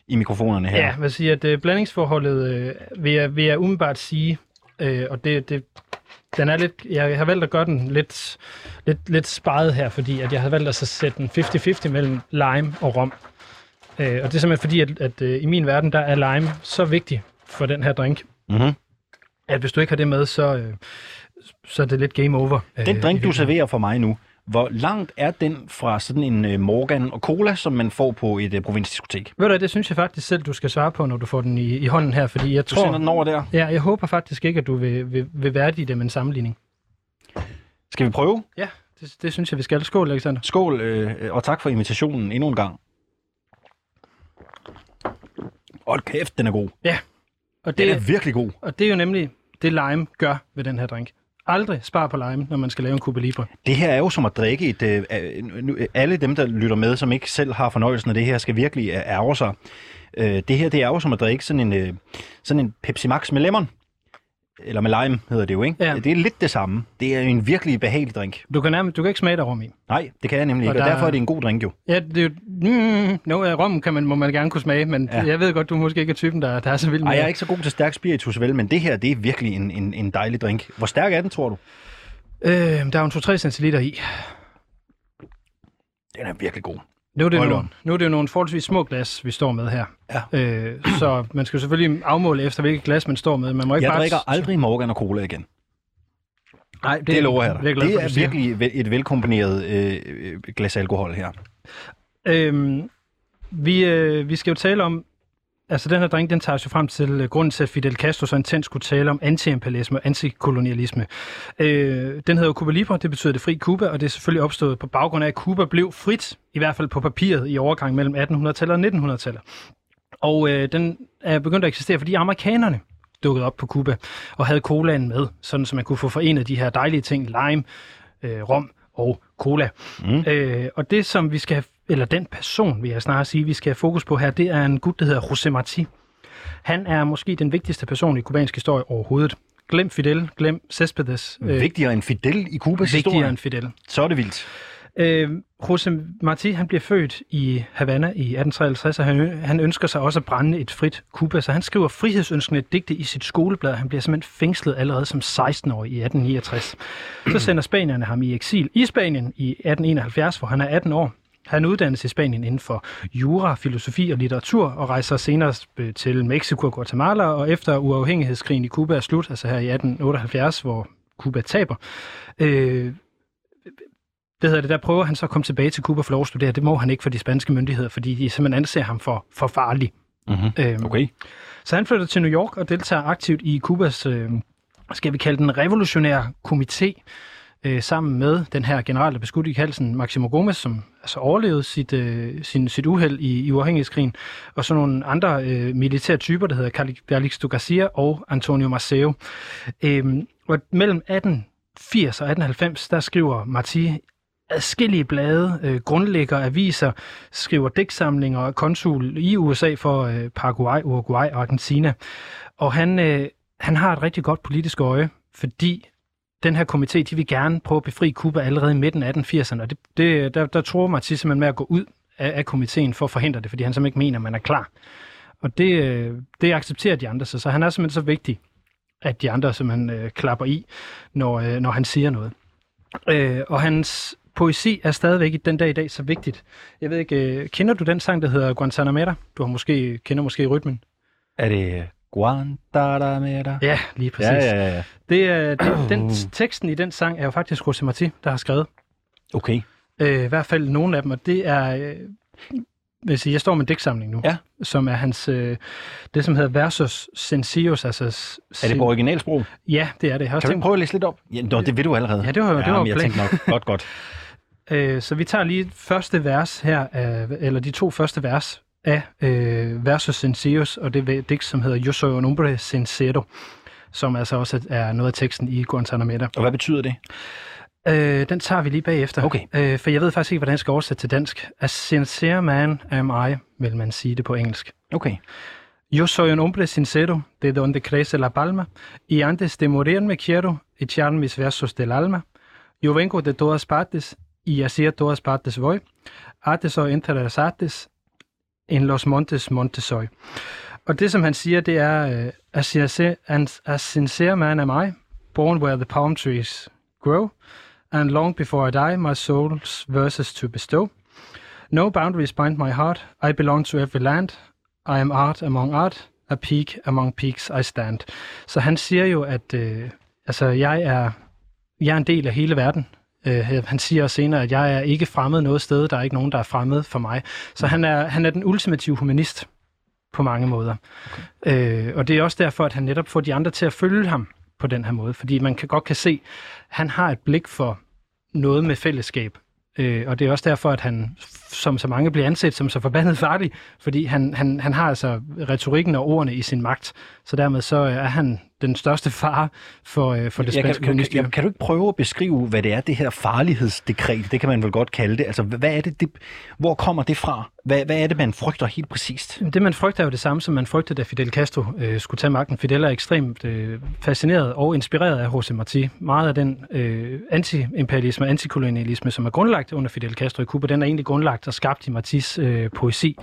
i mikrofonerne her. ja, jeg vil sige, at øh, blandingsforholdet øh, vil, jeg, vil jeg umiddelbart sige, øh, og det, det, den er lidt, jeg har valgt at gøre den lidt, lidt, lidt sparet her, fordi at jeg har valgt at så sætte den 50-50 mellem lime og rom. Øh, og det er simpelthen fordi, at, at øh, i min verden, der er lime så vigtig for den her drink, Mm-hmm. at hvis du ikke har det med, så, øh, så er det lidt game over. Den øh, i drink, du serverer for mig nu, hvor langt er den fra sådan en øh, Morgan og Cola, som man får på et øh, provinsdiskotek? Ved du, det synes jeg faktisk selv, du skal svare på, når du får den i, i hånden her, fordi jeg Du tror... sender den over der. Ja, jeg håber faktisk ikke, at du vil, vil, vil værdige det med en sammenligning. Skal vi prøve? Ja, det, det synes jeg, vi skal. Skål, Alexander. Skål, øh, og tak for invitationen endnu en gang. Hold kæft, den er god. Og Den det, er virkelig god. og det er jo nemlig det, lime gør ved den her drink. Aldrig spar på lime, når man skal lave en Cuba Libre. Det her er jo som at drikke et... Øh, øh, alle dem, der lytter med, som ikke selv har fornøjelsen af det her, skal virkelig øh, ærge sig. Øh, det her, det er jo som at drikke sådan en, øh, sådan en Pepsi Max med lemon. Eller med lime, hedder det jo, ikke? Ja. Det er lidt det samme. Det er en virkelig behagelig drink. Du kan, nærmest, du kan ikke smage der rom i. Nej, det kan jeg nemlig Og ikke, og der- derfor er det en god drink jo. Ja, det er jo... Mm, no, rom kan man, må man gerne kunne smage, men Ja. jeg ved godt, du måske ikke er typen, der, der er så vild med Ej, jeg er ikke så god til stærk spiritus, vel, men det her, det er virkelig en, en, en dejlig drink. Hvor stærk er den, tror du? Øh, der er jo en 2-3 centiliter i. Den er virkelig god. Nu er, det nogle, nu er det jo nogle forholdsvis små glas, vi står med her. Ja. Øh, så man skal jo selvfølgelig afmåle efter, hvilket glas man står med. Man må ikke Jeg bare... drikker aldrig Morgan og Cola igen. Nej, det, Det lover jeg det er dig. Det du er siger. virkelig et velkombineret øh, øh, glas alkohol her. Øhm, vi, øh, vi skal jo tale om, altså den her drink, den tager sig frem til øh, grunden til, at Fidel Castro så intens skulle tale om antiimperialisme og antikolonialisme. Øh, den hedder jo Cuba Libre, det betyder det fri Cuba, og det er selvfølgelig opstået på baggrund af, at Cuba blev frit, i hvert fald på papiret, i overgang mellem 1800-tallet og 1900-tallet. Og øh, den er begyndt at eksistere, fordi amerikanerne dukkede op på Cuba og havde colaen med, sådan så man kunne få forenet de her dejlige ting, lime, øh, rom og cola. Mm. Øh, og det, som vi skal have, eller den person, vil jeg snarere sige, vi skal have fokus på her, det er en gut, der hedder José Martí. Han er måske den vigtigste person i kubansk historie overhovedet. Glem Fidel, glem Céspedes. Øh, vigtigere end Fidel i Kubas vigtigere historie. end Fidel. Så er det vildt. Øh, Jose Martí, han bliver født i Havana i 1853, og han, han ønsker sig også at brænde et frit Cuba, så han skriver frihedsønskende digte i sit skoleblad. Han bliver simpelthen fængslet allerede som 16-årig i 1869. Så sender spanierne ham i eksil i Spanien i 1871, hvor han er 18 år. Han uddannes i Spanien inden for jura, filosofi og litteratur, og rejser senere øh, til Mexico og Guatemala, og efter uafhængighedskrigen i Cuba er slut, altså her i 1878, hvor Cuba taber, øh, det hedder det, der prøver han så at komme tilbage til Cuba for lov at studere. Det må han ikke for de spanske myndigheder, fordi de simpelthen anser ham for, for farlig. Mm-hmm. Øhm, Okay. Så han flytter til New York og deltager aktivt i Kubas, øh, skal vi kalde den revolutionære komité, øh, sammen med den her general, der blev skudt i halsen, Maximo Gomez, som altså overlevede sit, øh, sin, sit uheld i, i uafhængighedskrigen, og så nogle andre øh, militære typer, der hedder Calixto Garcia og Antonio Maceo. Øhm, og mellem 1880 og 1890, der skriver Marti adskillige blade, øh, grundlægger aviser, skriver digtsamlinger og konsul i USA for øh, Paraguay, Uruguay og Argentina. Og han, øh, han har et rigtig godt politisk øje, fordi den her komité, de vil gerne prøve at befri Kuba allerede i midten af 1880'erne, og det, det, der, der tror Marti simpelthen med at gå ud af, af komiteen for at forhindre det, fordi han simpelthen ikke mener, at man er klar. Og det, øh, det accepterer de andre så, så han er simpelthen så vigtig, at de andre simpelthen øh, klapper i, når, øh, når han siger noget. Øh, og hans poesi er stadigvæk i den dag i dag så vigtigt. Jeg ved ikke, øh, kender du den sang, der hedder Guantanamera? Du har måske, kender måske rytmen. Er det Guantanamera? Ja, lige præcis. Ja, ja, ja. Det er, det, den, teksten i den sang er jo faktisk José Martí, der har skrevet. Okay. Øh, I hvert fald nogle af dem, og det er... Øh, vil sige, jeg står med en digtsamling nu, Ja. som er hans, øh, det som hedder Versus Sencillos, altså... Er det på originalsprog? Ja, det er det. Jeg Kan du tænkt, ikke prøve at læse lidt op? Ja, nå, det ved du allerede. Ja, det var jo- det var jeg tænkte nok, godt, godt. [LAUGHS] øh, så vi tager lige første vers her, af, eller de to første vers af øh, Versus Sencillos, og det er et digt, som hedder Yo soy un hombre sincero, som altså også er noget af teksten i Guantanamera. Og hvad betyder det? Øh, den tager vi lige bagefter. Okay. Øh, for jeg ved faktisk ikke, hvordan jeg skal oversætte til dansk. A sincere man am I, vil man sige det på engelsk. Okay. Yo soy un hombre sincero, de donde crece la palma, y antes de morirme quiero echar mis versos del alma. Yo vengo de todas partes, y así todas partes voy. Artes og entre artes, en los montes montes soy. Og det, som han siger, det er, uh, a, sincere, sincere man am I, born where the palm trees grow, and long before I die, my soul's verses to bestow. No boundaries bind my heart, I belong to every land, I am art among art, a peak among peaks I stand. Så han siger jo, at øh, altså, jeg, er, jeg er en del af hele verden. Øh, øh, han siger også senere, at jeg er ikke fremmed noget sted, der er ikke nogen, der er fremmed for mig. Så han er, han er den ultimative humanist på mange måder. Okay. Øh, og det er også derfor, at han netop får de andre til at følge ham på den her måde. Fordi man kan godt kan se, at han har et blik for noget med fællesskab. Øh, og det er også derfor, at han, som så mange, bliver anset som så forbandet farlig, fordi han, han, han har altså retorikken og ordene i sin magt. Så dermed så er han den største fare for, øh, for det spanske kan, kan, kommuniststyre. kan, kan du ikke prøve at beskrive, hvad det er, det her farlighedsdekret, det kan man vel godt kalde det. Altså, hvad er det, det hvor kommer det fra? Hvad, hvad er det, man frygter helt præcist? Det, man frygter, er jo det samme, som man frygtede, da Fidel Castro øh, skulle tage magten. Fidel er ekstremt øh, fascineret og inspireret af José Martí. Meget af den øh, anti-imperialisme og antikolonialisme, som er grundlagt under Fidel Castro i Cuba, den er egentlig grundlagt og skabt i Martís øh, poesi,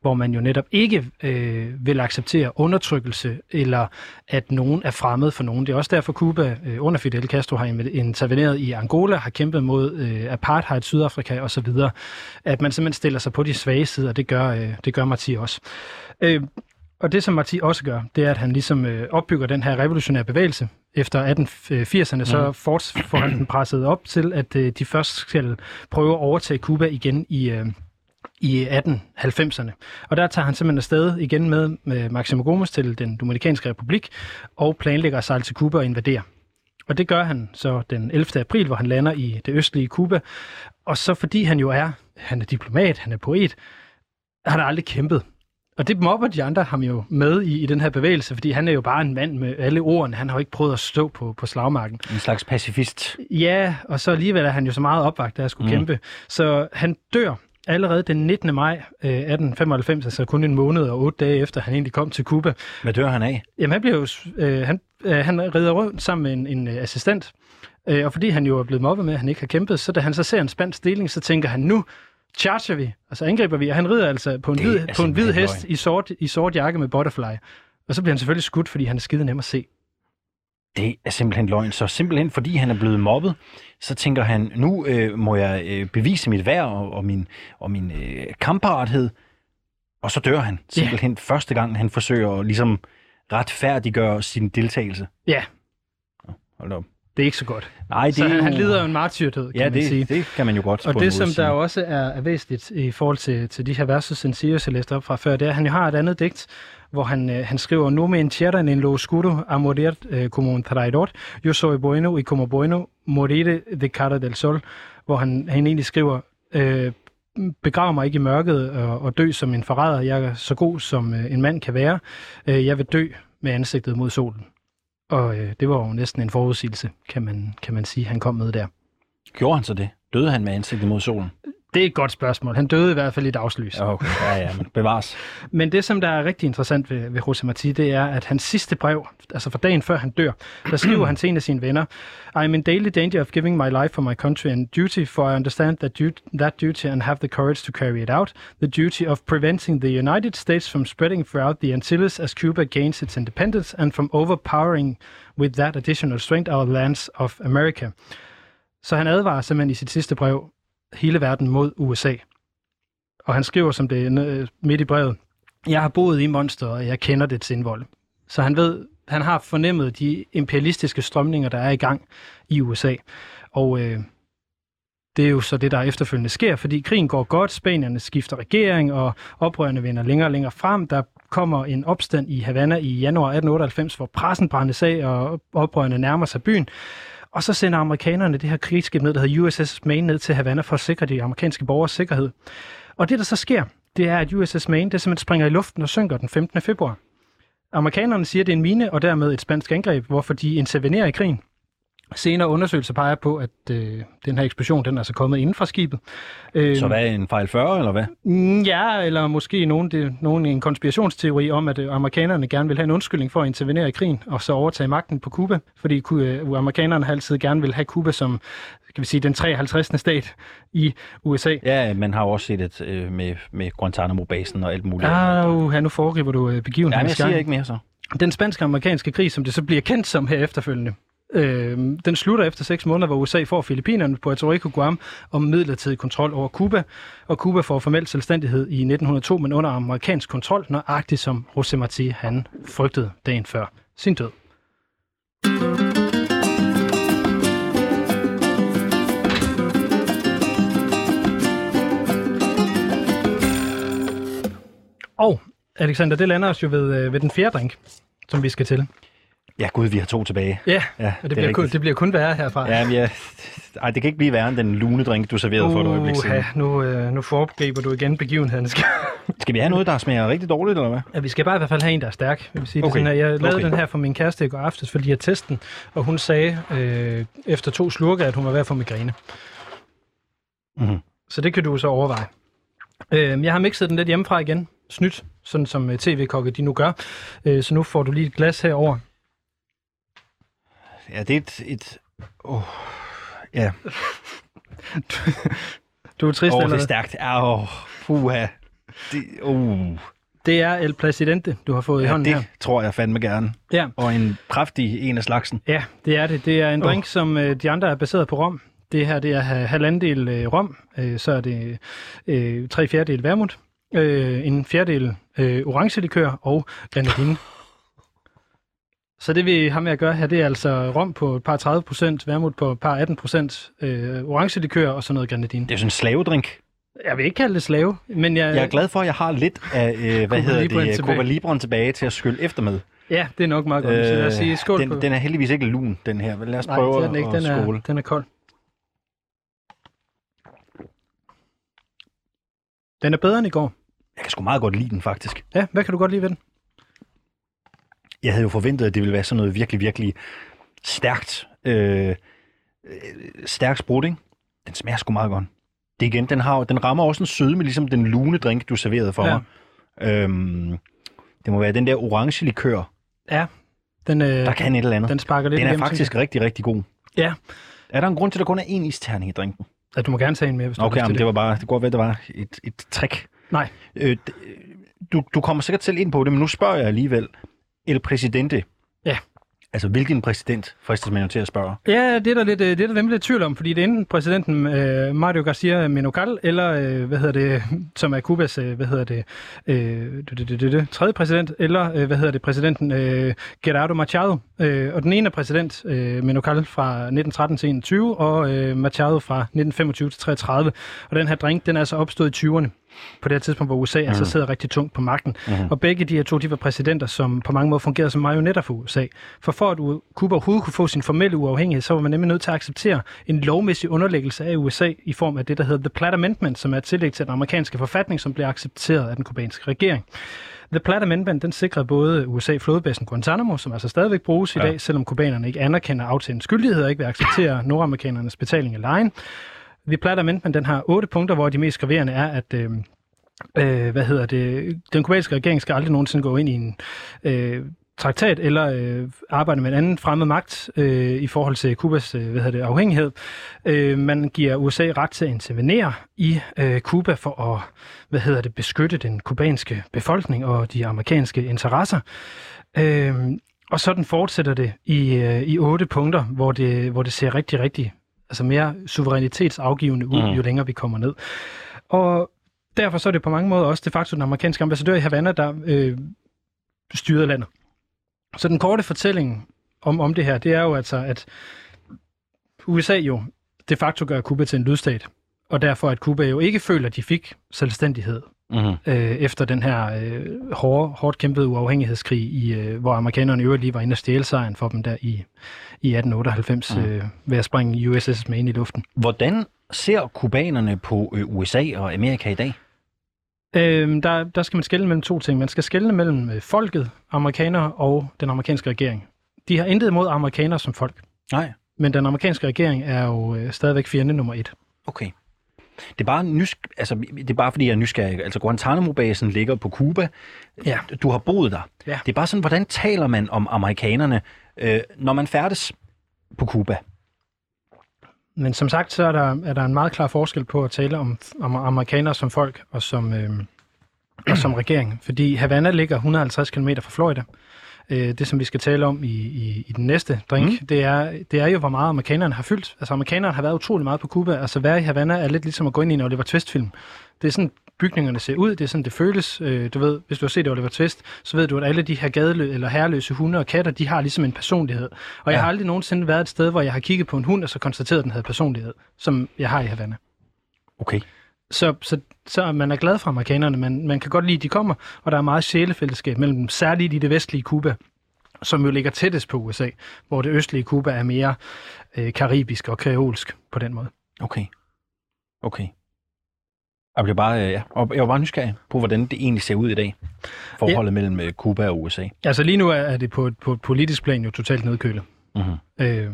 hvor man jo netop ikke øh, vil acceptere undertrykkelse eller at nogen er fremmed for nogen. Det er også derfor, Cuba øh, under Fidel Castro har interveneret i Angola, har kæmpet mod øh, apartheid, Sydafrika osv. At man simpelthen stiller sig på de svage sider, og det gør, øh, det gør Marti også. Øh, og det, som Marti også gør, det er, at han ligesom øh, opbygger den her revolutionære bevægelse. Efter 1880'erne, så forts- får han den presset op til, at øh, de først skal prøve at overtage Cuba igen i, øh, i 1890'erne. Og der tager han simpelthen afsted igen med, med Maximo Gomez til den Dominikanske Republik og planlægger at sejle til Cuba og invadere. Og det gør han så den 11. april, hvor han lander i det østlige Cuba. Og så fordi han jo er, han er diplomat, han er poet, har han aldrig kæmpet. Og det mobber de andre ham jo med i, i den her bevægelse, fordi han er jo bare en mand med alle ordene. Han har jo ikke prøvet at stå på, på slagmarken. En slags pacifist. Ja, og så alligevel er han jo så meget opvagt, at skulle mm. kæmpe. Så han dør allerede den 19. maj øh, 1895, altså kun en måned og otte dage efter, han egentlig kom til Cuba. Hvad dør han af? Jamen, han, bliver jo, øh, han, øh, han rider rundt sammen med en, en øh, assistent, øh, og fordi han jo er blevet mobbet med, at han ikke har kæmpet, så da han så ser en spansk deling, så tænker han, nu charger vi, og så angriber vi, og han rider altså på en, Det hvid, på en hvid hest i sort, i sort jakke med butterfly. Og så bliver han selvfølgelig skudt, fordi han er skide nem at se. Det er simpelthen løgn. Så simpelthen fordi han er blevet mobbet, så tænker han, nu øh, må jeg øh, bevise mit værd og, og min, og min øh, kampparathed. Og så dør han simpelthen yeah. første gang, han forsøger at ligesom retfærdiggøre sin deltagelse. Ja, Hold da op. det er ikke så godt. Nej, det Så han, han lider jo en martyrdød, kan Ja, man sige. det, det kan man jo godt Og det, som sige. der også er, er væsentligt i forhold til, til de her versus jeg læste op fra før, det er, at han jo har et andet digt, hvor han, øh, han skriver, nu me encierran en lo oscuro a morir eh, como un traidor. Yo soy bueno y como bueno morir de cara del sol. Hvor han, han egentlig skriver, øh, begrav mig ikke i mørket og, og dø som en forræder. Jeg er så god, som øh, en mand kan være. Øh, jeg vil dø med ansigtet mod solen. Og øh, det var jo næsten en forudsigelse, kan man, kan man sige, han kom med der. Gjorde han så det? Døde han med ansigtet mod solen? Det er et godt spørgsmål. Han døde i hvert fald i dagslys. Okay. ja, ja, men bevares. [LAUGHS] Men det, som der er rigtig interessant ved, ved José Martí, det er, at hans sidste brev, altså for dagen før han dør, der skriver han til en af sine venner, I am in daily danger of giving my life for my country and duty, for I understand that, du- that duty and have the courage to carry it out. The duty of preventing the United States from spreading throughout the Antilles as Cuba gains its independence and from overpowering with that additional strength our lands of America. Så han advarer simpelthen i sit sidste brev hele verden mod USA. Og han skriver som det øh, midt i brevet, jeg har boet i Monster, og jeg kender det indvold. Så han ved, han har fornemmet de imperialistiske strømninger, der er i gang i USA. Og øh, det er jo så det, der efterfølgende sker, fordi krigen går godt, spanierne skifter regering, og oprørerne vender længere og længere frem. Der kommer en opstand i Havana i januar 1898, hvor pressen brændes af, og oprørerne nærmer sig byen. Og så sender amerikanerne det her krigsskib ned, der hedder USS Maine, ned til Havana for at sikre de amerikanske borgers sikkerhed. Og det, der så sker, det er, at USS Maine det simpelthen springer i luften og synker den 15. februar. Amerikanerne siger, at det er en mine, og dermed et spansk angreb, hvorfor de intervenerer i krigen. Senere undersøgelser peger på, at øh, den her eksplosion den er altså kommet inden fra skibet. Øh, Så hvad er en fejl 40, eller hvad? Mm, Ja, eller måske nogen, det, nogen en konspirationsteori om, at øh, amerikanerne gerne vil have en undskyldning for at intervenere i krigen, og så overtage magten på Cuba, fordi øh, amerikanerne har altid gerne vil have Cuba som skal vi sige, den 53. stat i USA. Ja, man har jo også set det øh, med, med Guantanamo-basen og alt muligt. Ah, uh, nu foregriber du øh, ja, men jeg begivenheden. siger ikke mere så. Den spanske-amerikanske krig, som det så bliver kendt som her efterfølgende, øh, den slutter efter seks måneder, hvor USA får Filippinerne, Puerto Rico, Guam og midlertidig kontrol over Cuba. Og Cuba får formelt selvstændighed i 1902, men under amerikansk kontrol, nøjagtigt som José Martí han frygtede dagen før sin død. Og Alexander, det lander os jo ved, øh, ved den fjerde drink, som vi skal til. Ja, gud, vi har to tilbage. Ja, Ja, og det, bliver kun, det bliver kun værre herfra. Ja, men jeg... Ej, det kan ikke blive værre end den lune drink, du serverede for et øjeblik siden. Uha, nu, øh, nu foregriber du igen begivenheden. Skal- Skal vi have noget, der smager rigtig dårligt, eller hvad? ja, vi skal bare i hvert fald have en, der er stærk. Jeg, vil sige, Okay. okay. sådan, at jeg lavede Okay. den her for min kæreste i går aftes, fordi jeg testede den, og hun sagde øh, efter to slurke, at hun var ved at få migræne. Mhm. Så det kan du så overveje. Øh, jeg har mixet den lidt hjemmefra igen. Snydt, sådan som øh, tv-kokke de nu gør. Øh, så nu får du lige et glas herover. Ja, det er et... et oh, ja, Du er trist, oh, eller det er stærkt. Åh, oh, puha. Det, uh, Det er El Presidente, du har fået i ja, hånden det her. tror jeg fandme gerne. Ja. Og en kraftig en af slagsen. Ja, det er det. Det er en drink, som øh, de andre er baseret på rom. Det her det er ha- halvanddel øh, rom, øh, så er det øh, tre fjerdedel vermut, øh, en fjerdedel øh, orangelikør og grenadine. Så det vi har med at gøre her, det er altså rom på et par 30 procent, vermut på et par 18 procent, øh, orangelikør og så noget grenadine. Det er jo sådan en slavedrink. Jeg vil ikke kalde det slave, men jeg, Jeg er glad for, at jeg har lidt af, øh, hvad hedder Libren det. Cuba Libren tilbage til at skylle efter med. ja, det er nok meget godt. Øh, så lad os sige skål den, på. den er heldigvis ikke lun, den her. Lad os Nej, prøve det er den ikke. Den skåle. er, den er kold. Den er bedre end i går. Jeg kan sgu meget godt lide den, faktisk. Ja, hvad kan du godt lide ved den? Jeg havde jo forventet, at det ville være sådan noget virkelig, virkelig stærkt. Øh, øh, stærk sprut, ikke? Den smager sgu meget godt. Det igen, den, har, den rammer også en sødme, ligesom den lune drink, du serverede for Ja. mig. Øhm, det må være den der orange likør, Den, øh, der kan et eller andet. den sparker lidt Den er igennem, faktisk rigtig, rigtig god. Ja. Er der en grund til, at der kun er én isterning i drinken? jeg. Ja, du må gerne tage en mere, hvis du Okay, har lyst jamen, til det var bare, det kunne godt være, det var et, et trick. Nej. Øh, du, du kommer sikkert selv ind på det, men nu spørger jeg alligevel. El Presidente. Ja. Altså, hvilken præsident fristes man jo til at spørge? Ja, det er der, lidt, øh, det er der nemlig lidt tvivl om, fordi det er enten præsidenten øh, Mario Garcia Menocal, eller øh, hvad hedder det, [LAUGHS] som er Kubas, øh, hvad hedder det, øh, det, det, det, det, det, tredje præsident, eller øh, hvad hedder det, præsidenten øh, Gerardo Machado. Øh, og den ene er præsident øh, Menocal fra 1913 til 21, og øh, Machado fra 1925 til 33. Og den her drink, den er altså opstået i 20'erne. på det her tidspunkt, hvor USA mm. altså sidder rigtig tungt på magten. Mm. Og begge de her to, de var præsidenter, som på mange måder fungerede som marionetter for USA. For for at Cuba overhovedet kunne få sin formelle uafhængighed, så var man nemlig nødt til at acceptere en lovmæssig underlæggelse af USA i form af det, der hedder The Platt Amendment, som er et tillæg til den amerikanske forfatning, som bliver accepteret af den kubanske regering. The Platt Amendment, den sikrer både USA flådebasen Guantanamo, som altså stadigvæk bruges i ja. dag, selvom kubanerne ikke anerkender aftalens skyldighed og ikke vil acceptere [COUGHS] nordamerikanerne betaling af lejen. The Platt Amendment, den har otte punkter, hvor de mest graverende er, at øh, øh, hvad hedder det, den kubanske regering skal aldrig nogensinde gå ind i en øh, traktat eller øh, arbejde med en anden fremmed magt øh, i forhold til Kubas øh, hvad hedder det, afhængighed. Øh, man giver USA ret til at intervenere i øh, Kuba for at hvad hedder det, beskytte den kubanske befolkning og de amerikanske interesser. Øh, og sådan fortsætter det i, øh, i otte punkter, hvor det, hvor det ser rigtig, rigtig altså mere suverænitetsafgivende ud, mm. jo længere vi kommer ned. Og derfor så er det på mange måder også de facto den amerikanske ambassadør i Havana, der øh, styrede landet. Så den korte fortælling om, om det her, det er jo altså, at USA jo de facto gør Kuba til en lydstat, og derfor at Kuba jo ikke føler, at de fik selvstændighed mm-hmm. øh, efter den her øh, hårde, hårdt kæmpede uafhængighedskrig, i, øh, hvor amerikanerne jo lige var inde og stjæle sejren for dem der i, i 1898 mm. øh, ved at springe USS Maine i luften. Hvordan ser kubanerne på øh, USA og Amerika i dag? Øh, der, der skal man skelne mellem to ting. Man skal skelne mellem øh, folket, amerikanere og den amerikanske regering. De har intet imod amerikanere som folk. Nej. Men den amerikanske regering er jo øh, stadigvæk fjende nummer et. Okay. Det er bare, nysk... altså, det er bare fordi, jeg er nysgerrig. Altså, Guantanamo-basen ligger på Cuba. Ja. Du har boet der. Ja. Det er bare sådan, hvordan taler man om amerikanerne, øh, når man færdes på Cuba? Men som sagt, så er der, er der en meget klar forskel på at tale om, om amerikanere som folk og som, øh, og som regering. Fordi Havana ligger 150 km fra Florida. Øh, det, som vi skal tale om i, i, i den næste drink, mm. det, er, det er jo, hvor meget amerikanerne har fyldt. Altså, amerikanerne har været utrolig meget på Cuba. Altså, være i Havana er lidt ligesom at gå ind i en Oliver Twist-film. Det er sådan, bygningerne ser ud, det er sådan, det føles. Øh, du ved, hvis du har set Oliver Twist, så ved du, at alle de her gadelø eller herreløse hunde og katter, de har ligesom en personlighed. Og ja. jeg har aldrig nogensinde været et sted, hvor jeg har kigget på en hund, og så konstateret, at den havde personlighed, som jeg har i Havana. Okay. Så, så, så man er glad for amerikanerne, men man kan godt lide, at de kommer, og der er meget sjælefællesskab mellem dem, særligt i det vestlige Kuba, som jo ligger tættest på USA, hvor det østlige Kuba er mere øh, karibisk og kreolsk på den måde. Okay. Okay. Jeg bliver bare, øh, ja, og jeg var bare nysgerrig på, hvordan det egentlig ser ud i dag, forholdet ja. mellem øh, Kuba og USA. Altså lige nu er det på, på et politisk plan jo totalt nedkølet. Mm-hmm. Øh,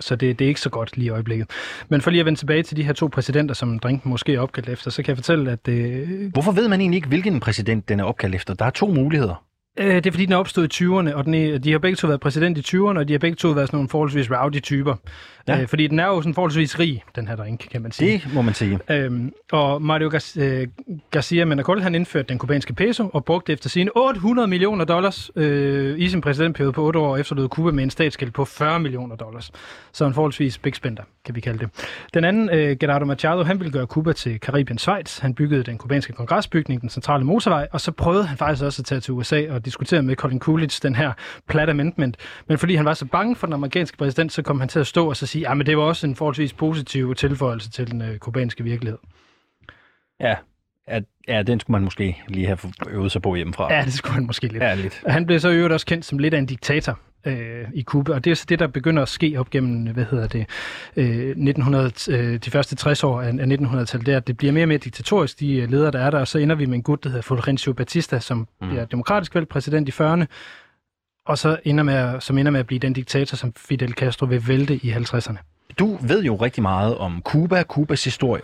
så det, det er ikke så godt lige i øjeblikket. Men for lige at vende tilbage til de her to præsidenter, som drinken måske er opkaldt efter, så kan jeg fortælle, at... Øh... Hvorfor ved man egentlig ikke, hvilken præsident den er opkaldt efter? Der er to muligheder. Øh, det er fordi, den er opstået i 20'erne, og den er, de har begge to været præsident i 20'erne, og de har begge to været sådan nogle forholdsvis rowdy typer. Ja. Øh, fordi den er jo sådan forholdsvis rig, den her drink, kan man sige. Det må man sige. Øhm, og Mario Gar- øh, Garcia Manacol, han indførte den kubanske peso, og brugte efter sine 800 millioner dollars øh, i sin præsidentperiode på 8 år, efterlod Cuba med en statsgæld på 40 millioner dollars. Så en forholdsvis big spender, kan vi kalde det. Den anden, øh, Gerardo Machado, han ville gøre Cuba til Karibien Schweiz. Han byggede den kubanske kongresbygning, den centrale motorvej, og så prøvede han faktisk også at tage til USA og diskutere med Colin Coolidge den her Platt Amendment. Men fordi han var så bange for den amerikanske præsident, så kom han til at stå og så sige, at det var også en forholdsvis positiv tilføjelse til den øh, kubanske virkelighed. Ja, Ja, ja, den skulle man måske lige have øvet sig på hjemmefra. Ja, det skulle han måske lidt. Ja, lidt. Han blev så øvrigt også kendt som lidt af en diktator øh, i Kuba, og det er så det, der begynder at ske op gennem, hvad hedder det, øh, 1900, øh, de første 60 år af, af 1900-tallet, det er, at det bliver mere og mere diktatorisk, de øh, ledere, der er der, og så ender vi med en gut, der hedder Fulgencio Batista, som mm. bliver demokratisk valgt præsident i 40'erne, og så ender med, som ender med at blive den diktator, som Fidel Castro vil vælte i 50'erne. Du ved jo rigtig meget om Cuba, Cubas historie.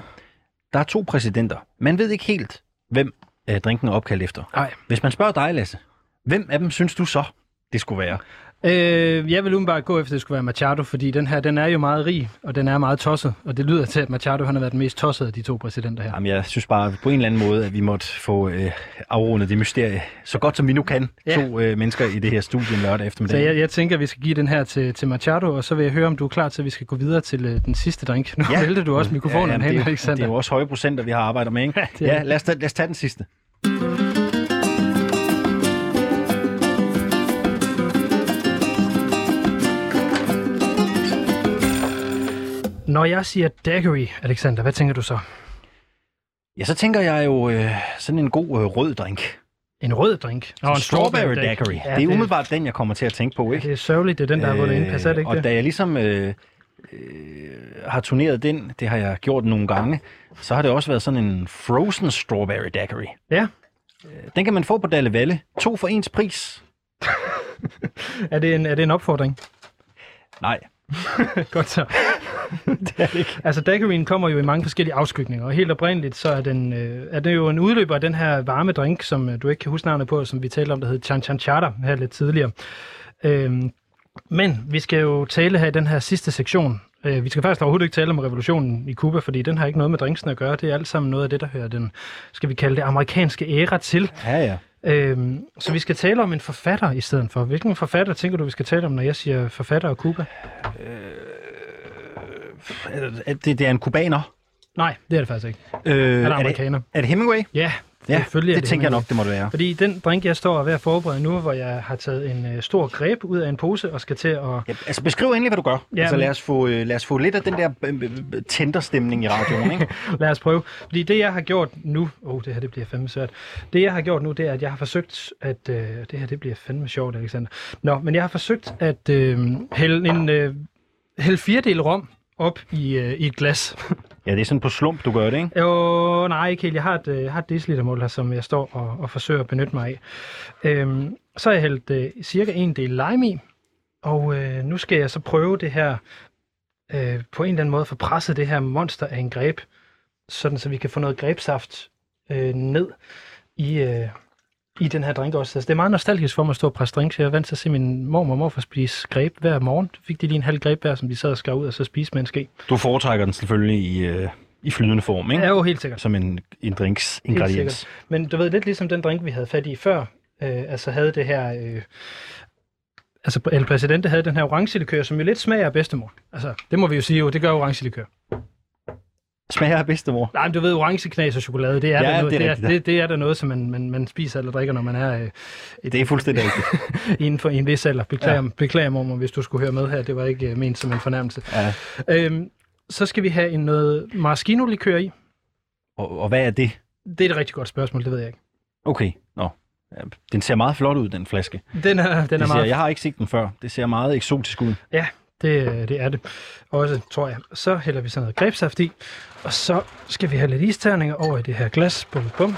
Der er to præsidenter. Man ved ikke helt, hvem øh, drinken er opkaldt efter. Nej. Hvis man spørger dig, Lasse, hvem af dem synes du så, det skulle være? Øh, jeg vil umiddelbart gå efter, at det skulle være Machado, fordi den her, den er jo meget rig, og den er meget tosset. Og det lyder til, at Machado han har været den mest tossede af de to præsidenter her. Jamen, jeg synes bare på en eller anden måde, at vi måtte få øh, afrundet det mysterie, så godt som vi nu kan, ja. to øh, mennesker i det her studie lørdag eftermiddag. Så jeg, jeg tænker, at vi skal give den her til, til Machado, og så vil jeg høre, om du er klar til, at vi skal gå videre til øh, den sidste drink. Nu ja. vælter du også mikrofonen ja, hen, det, Alexander. Det er jo også høje procenter, vi har arbejdet med, ikke? [LAUGHS] Ja, ja lad, os, lad os tage den sidste. Når jeg siger daiquiri, Alexander, hvad tænker du så? Ja, så tænker jeg jo øh, sådan en god øh, rød drink. En rød drink. Nå, en strawberry daiquiri. Ja, det er umiddelbart den, jeg kommer til at tænke på, ikke? Ja, det er sørgeligt, det er den, der har vundet er det ikke Og det? da jeg ligesom øh, øh, har turneret den, det har jeg gjort nogle gange, så har det også været sådan en frozen strawberry daiquiri. Ja. Øh, Den kan man få på Dalle Valle. To for ens pris. [LAUGHS] Er det en, er det en opfordring? Nej, [LAUGHS] Godt så. [LAUGHS] det er det ikke. Altså, daiquirien kommer jo i mange forskellige afskygninger, og helt oprindeligt, så er, den, øh, er det jo en udløber af den her varme drink, som øh, du ikke kan huske navnet på, som vi talte om, der hed Chan Chan Chata her lidt tidligere. Øhm, men vi skal jo tale her i den her sidste sektion. Øh, vi skal faktisk overhovedet ikke tale om revolutionen i Cuba, fordi den har ikke noget med drinksen at gøre. Det er alt sammen noget af det, der hører den, skal vi kalde det, amerikanske æra til. Ja, ja. Øhm, så vi skal tale om en forfatter i stedet for. Hvilken forfatter tænker du, vi skal tale om, når jeg siger forfatter og Cuba? Det, det er en kubaner. Nej, det er det faktisk ikke. Øh, Han er er, det, amerikaner. er det Hemingway? Ja, Ja, selvfølgelig det, det tænker jeg nok, det må det være. Fordi den drink, jeg står ved at forberede nu, hvor jeg har taget en øh, stor greb ud af en pose og skal til at... Ja, altså beskriv endelig, hvad du gør. Ja, altså, lad, os få, øh, lad os få lidt af den der øh, øh, tænderstemning i radioen, ikke? [LAUGHS] Lad os prøve. Fordi det, jeg har gjort nu... Åh, oh, det her det bliver fandme svært. Det, jeg har gjort nu, det er, at jeg har forsøgt at... Øh, det her, det bliver fandme sjovt, Alexander. Nå, men jeg har forsøgt at øh, hælde en... Øh, hælde fire del rom op i, øh, i et glas. [LAUGHS] Ja, det er sådan på slump, du gør det, ikke? Jo, nej, ikke helt. Jeg har et, øh, har et decilitermål her, som jeg står og, og forsøger at benytte mig af. Øhm, så har jeg hældt øh, cirka en del lime i, og øh, nu skal jeg så prøve det her, øh, på en eller anden måde få presset det her monster af en greb, sådan så vi kan få noget grebsaft øh, ned i, øh, i den her drink også. Altså, det er meget nostalgisk for mig at stå og presse drinks. Jeg er vant til at se min mormor og morfar spise greb hver morgen. Så fik de lige en halv greb hver, som de sad og skar ud og så spiste med en ske. Du foretrækker den selvfølgelig i, øh, i flydende form, ikke? Ja, jo, helt sikkert. Som en, en drinks Helt ingrediens. sikkert. Men du ved, lidt ligesom den drink, vi havde fat i før, øh, altså havde det her... Øh, altså, El Presidente havde den her orange likør, som jo lidt smager af bedstemor. Altså, det må vi jo sige jo, det gør orange likør. Smager af bedstemor. Nej, men du ved, orange knas og chokolade, det er, Ja, der noget, det er det, er, det, det er der noget, som man, man, man spiser eller drikker, når man er øh, Det er fuldstændig [LAUGHS] rigtigt. inden for en vis alder. Beklager, Ja. ja. beklager mormor, hvis du skulle høre med her. Det var ikke øh, ment som en fornærmelse. Ja. Øhm, så skal vi have en noget maraschino-likør i. Og, og hvad er det? Det er et rigtig godt spørgsmål, det ved jeg ikke. Okay, nå. Ja, Den ser meget flot ud, den flaske. Den er, den er Det ser, meget jeg har ikke set den før. Det ser meget eksotisk ud. Det, det er det. Også, tror jeg. Så hælder vi sådan noget grebsaft i, og så skal vi have lidt isterninger over i det her glas. Bum, bum.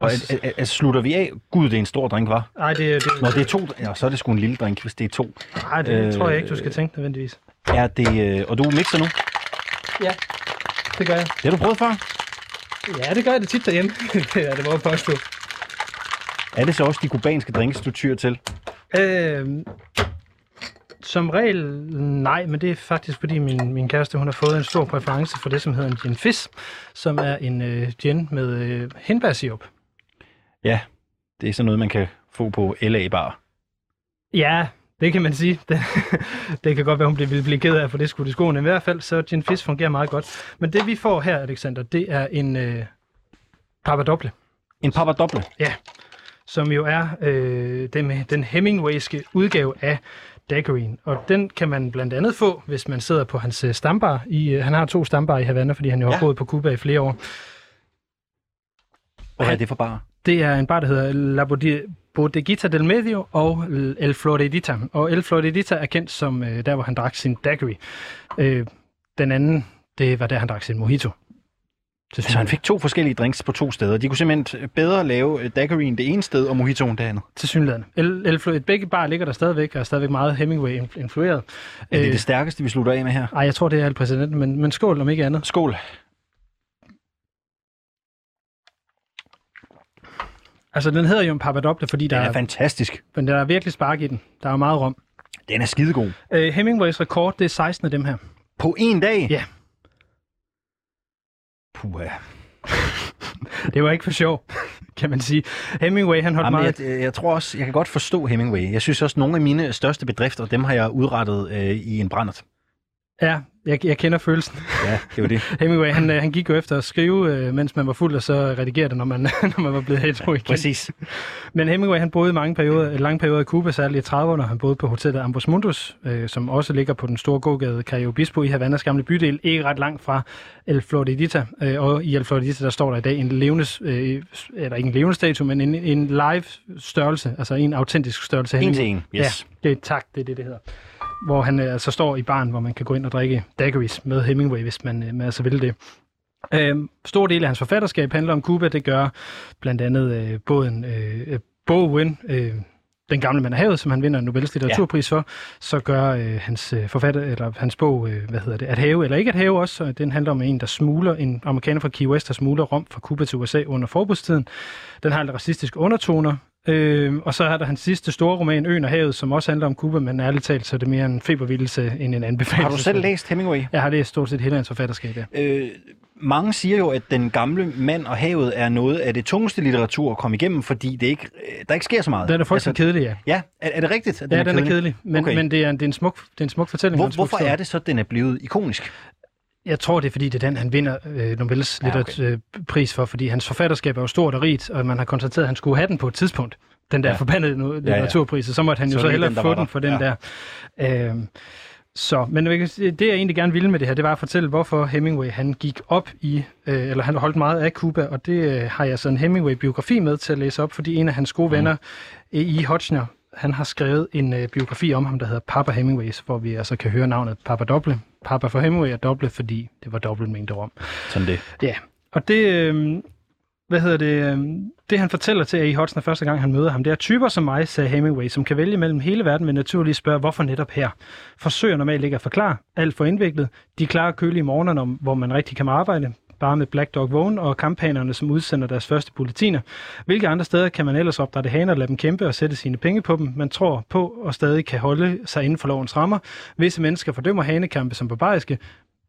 Og at, at, at, slutter vi af? Gud, det er en stor drink, var. Ej, det, det, Nå, det er to. Ja, så er det sgu en lille drink, hvis det er to. ej, det øh, tror jeg ikke, du skal tænke nødvendigvis. Er det... Øh, og du mixer nu? Ja, det gør jeg. Det har du prøvet før? Ja, det gør jeg det tit derhjemme. [LAUGHS] det er det, jeg påstå. Er det så også de kubanske drinks, du tyr til? Øh, som regel, nej, men det er faktisk, fordi min, min kæreste hun har fået en stor præference for det, som hedder en gin fizz, som er en øh, gin med øh, hindbærsirup. Ja, det er sådan noget, man kan få på LA Bar. Ja, det kan man sige. [LAUGHS] Det, det kan godt være, hun bliver- vil blive ked af, for det skulle det skoene. I hvert fald, så Gin Fizz fungerer meget godt. Men det vi får her, Alexander, det er en øh, papadoble, En papa doble. Som jo er øh, den, den Hemingwayske udgave af daiquirien. Og den kan man blandt andet få, hvis man sidder på hans øh, stambar. I, øh, han har to stambar i Havana, fordi han jo har Ja. boet på Cuba i flere år. Hvad er det for bar? Det er en bar, der hedder La Bodeguita del Medio og El Floridita. Og El Floridita er kendt som øh, der, hvor han drak sin daiquiri. Øh, den anden, det var der, han drak sin mojito. Så han fik to forskellige drinks på to steder. De kunne simpelthen bedre lave øh, daiquirien det ene sted, og mojitoen det andet. Til synligheden. El, El begge bar ligger der stadigvæk, og er stadigvæk meget Hemingway-influeret. Er det Øh, det stærkeste, vi slutter af med her? Ej, jeg tror, det er El Præsident, men, men skål om ikke andet. Skål. Altså, den hedder jo en papadoble, fordi der Den er, er fantastisk. men der er virkelig spark i den. Der er meget rom. Den er skidegod. Øh, Hemingways rekord, det er 16 af dem her. På en dag? Ja. Puha. Det var ikke for sjov, kan man sige. Hemingway, han holdt Jamen, meget... jeg, jeg tror også, jeg kan godt forstå Hemingway. Jeg synes også, nogle af mine største bedrifter, dem har jeg udrettet øh, i en brændert. Ja, jeg, jeg kender følelsen. Ja, det var det. [LAUGHS] Hemingway, han, øh, han gik jo efter at skrive, øh, mens man var fuld, og så redigere det, når man, [LAUGHS] når man var blevet hetero igen. Præcis. Men Hemingway, han boede i mange perioder, lange perioder i Cuba, særligt i 30'erne. Han boede på hotellet Ambos Mundus, øh, som også ligger på den store gågade Cayo Obispo i Havannas gamle bydel, ikke ret langt fra El Floridita. Øh, og i El Floridita, der står der i dag en levende, øh, eller ikke en levende statue, men en, en live størrelse, altså en autentisk størrelse. En til en, yes. Ja, det tak, det er det, det hedder hvor han øh, altså står i baren, hvor man kan gå ind og drikke daiquiris med Hemingway, hvis man, øh, man altså vil det. Øh, stor del af hans forfatterskab handler om Cuba. Det gør blandt andet øh, båden øh, øh, Bowen, øh, den gamle mand af havet, som han vinder en Nobels litteraturpris for, så gør øh, hans øh, forfatter eller hans bog, øh, hvad hedder det, at have eller ikke at have også. Den handler om en, der smugler en amerikaner fra Key West, der smugler rom fra Cuba til USA under forbudstiden. Den har lidt racistiske undertoner, Øh, og så er der hans sidste store roman, Øen og Havet, som også handler om Cuba, men ærligt talt, så er det mere en febervildelse end en anbefaling. Har du selv læst Hemingway? Jeg har læst stort set hele hans forfatterskab, ja. Øh, mange siger jo, at Den gamle mand og havet er noget af det tungeste litteratur at komme igennem, fordi det ikke, øh, der ikke sker så meget. Den er faktisk altså, kedelig, ja. Ja, er, er det rigtigt? At den ja, er den kedelig? er kedelig, men, okay. men det, er, det, er en smuk, det er en smuk fortælling. Hvor, hvorfor er det så, at den er blevet ikonisk? Jeg tror, det er, fordi det er den, han vinder øh, Nobels ja, okay. pris for, fordi hans forfatterskab er jo stort og rigt, og man har konstateret, at han skulle have den på et tidspunkt den der ja. forbandede litteraturpris, så måtte han jo så, så hellere den, få den for den ja. der. Øh, så, men det jeg egentlig gerne ville med det her, det var at fortælle, hvorfor Hemingway han gik op i, øh, eller han holdt meget af Cuba, og det øh, har jeg så en Hemingway-biografi med til at læse op, fordi en af hans gode mm. venner, E. Hodgner, han har skrevet en øh, biografi om ham, der hedder Papa Hemingway, hvor vi altså kan høre navnet Papa Doble. Papa for Hemingway er doble, fordi det var dobbelt mængde rom. Sådan det. Ja, og det, øh, hvad hedder det, øh, det han fortæller til A.E. Hodgson første gang han møder ham, det er typer som mig, sagde Hemingway, som kan vælge mellem hele verden, men naturligvis spørge, hvorfor netop her? Forsøger normalt ikke at forklare, alt for indviklet. De klarer kølige morgener, hvor man rigtig kan arbejde, bare med Black Dog Vågen og kampagnernes, som udsender deres første bulletiner. Hvilke andre steder kan man ellers opdrætte haner og lade dem kæmpe og sætte sine penge på dem? Man tror på og stadig kan holde sig inden for lovens rammer. Visse mennesker fordømmer hanekampe som barbariske,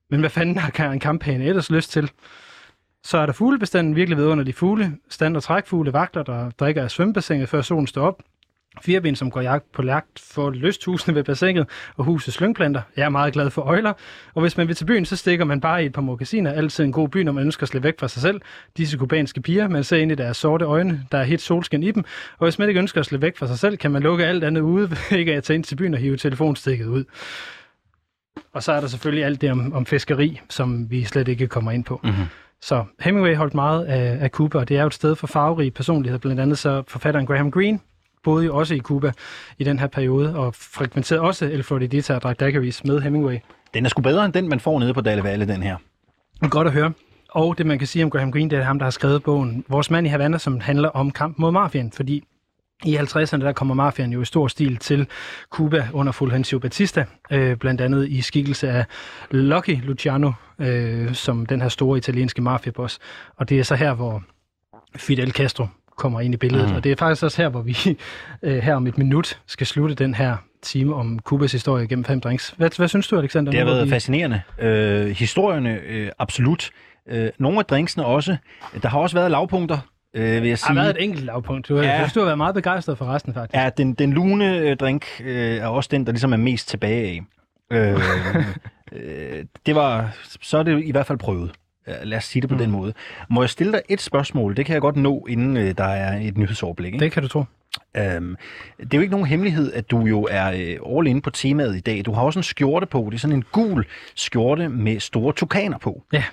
men hvad fanden har en kamphane ellers lyst til? Så er der fuglebestanden virkelig ved under de fugle. Stand- og trækfugle, vagter, der drikker af svømmebassinet, før solen står op. Fireben, som går jagt på jagt for lysthusene ved bassinet og husets slyngplanter. Jeg er meget glad for øjler. Og hvis man vil til byen, så stikker man bare i et par mokkasiner. Altid en god by, når man ønsker at slippe væk fra sig selv. Disse kubanske piger, man ser ind i deres sorte øjne. Der er helt solskin i dem. Og hvis man ikke ønsker at slippe væk fra sig selv, kan man lukke alt andet ude, ikke at tage ind til byen og hive telefonstikket ud. Og så er der selvfølgelig alt det om, om fiskeri, som vi slet ikke kommer ind på. Mm-hmm. Så Hemingway holdt meget af, af Cuba, og det er jo et sted for farverige personligheder. Blandt andet så forfatteren Graham Greene boede jo også i Cuba i den her periode, og frekventerede også El Floridita og drak daiquiris med Hemingway. Den er sgu bedre end den, man får nede på Dalle Valle, den her. Godt at høre. Og det, man kan sige om Graham Greene, det er ham, der har skrevet bogen Vores mand i Havana, som handler om kamp mod mafien, fordi i 50'erne der kommer mafiaen jo i stor stil til Cuba under Fulgencio Batista, øh, blandt andet i skikkelse af Lucky Luciano, øh, som den her store italienske mafiaboss. Og det er så her, hvor Fidel Castro kommer ind i billedet. Mm. Og det er faktisk også her, hvor vi [LAUGHS] øh, her om et minut skal slutte den her time om Kubas historie gennem fem drinks. Hvad, hvad synes du, Alexander? Det har været vi... fascinerende. Øh, historierne, øh, absolut. Øh, nogle af drinksene også. Der har også været lavpunkter øh, vil jeg sige. Der har været et enkelt lavpunkt. Du, ja. du har været meget begejstret for resten, faktisk. Ja, den, den lune øh, drink øh, er også den, der ligesom er mest tilbage af. Øh, [LAUGHS] øh, det var, så er det i hvert fald prøvet. Lad os sige det på mm. den måde. Må jeg stille dig et spørgsmål? Det kan jeg godt nå, inden øh, der er et nyhedsoverblik. Ikke? Det kan du tro. Øhm, det er jo ikke nogen hemmelighed, at du jo er øh, all in på temaet i dag. Du har også en skjorte på. Det er sådan en gul skjorte med store tukaner på. Ja.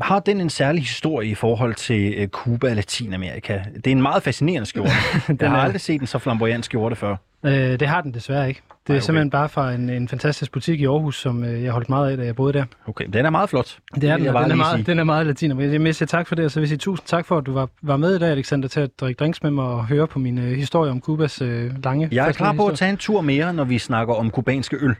Har den en særlig historie i forhold til øh, Cuba og Latinamerika? Det er en meget fascinerende skjorte. [LAUGHS] jeg har aldrig set en så flamboyant skjorte før. Øh, det har den desværre ikke. Det er Ej, okay. simpelthen bare fra en, en fantastisk butik i Aarhus, som øh, jeg holdt meget af, da jeg boede der. Okay, den er meget flot. Det er den, den, er meget, den er meget latiner. Jeg vil sige tak for det, og så vil jeg sige tusind tak for, at du var, var med i dag, Alexander, til at drikke drinks med mig og høre på min øh, historie om Kubas øh, lange Jeg er klar på historie. at tage en tur mere, når vi snakker om kubanske øl.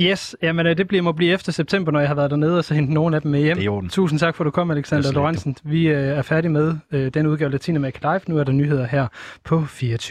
Yes, jamen øh, det bliver, må blive efter september, når jeg har været dernede og så hentet nogle af dem med hjem. Det er Tusind tak for, at du kom, Alexander Lorentzen. Vi øh, er færdige med øh, den udgave af Latinamerika Live. Nu er der nyheder her på 24.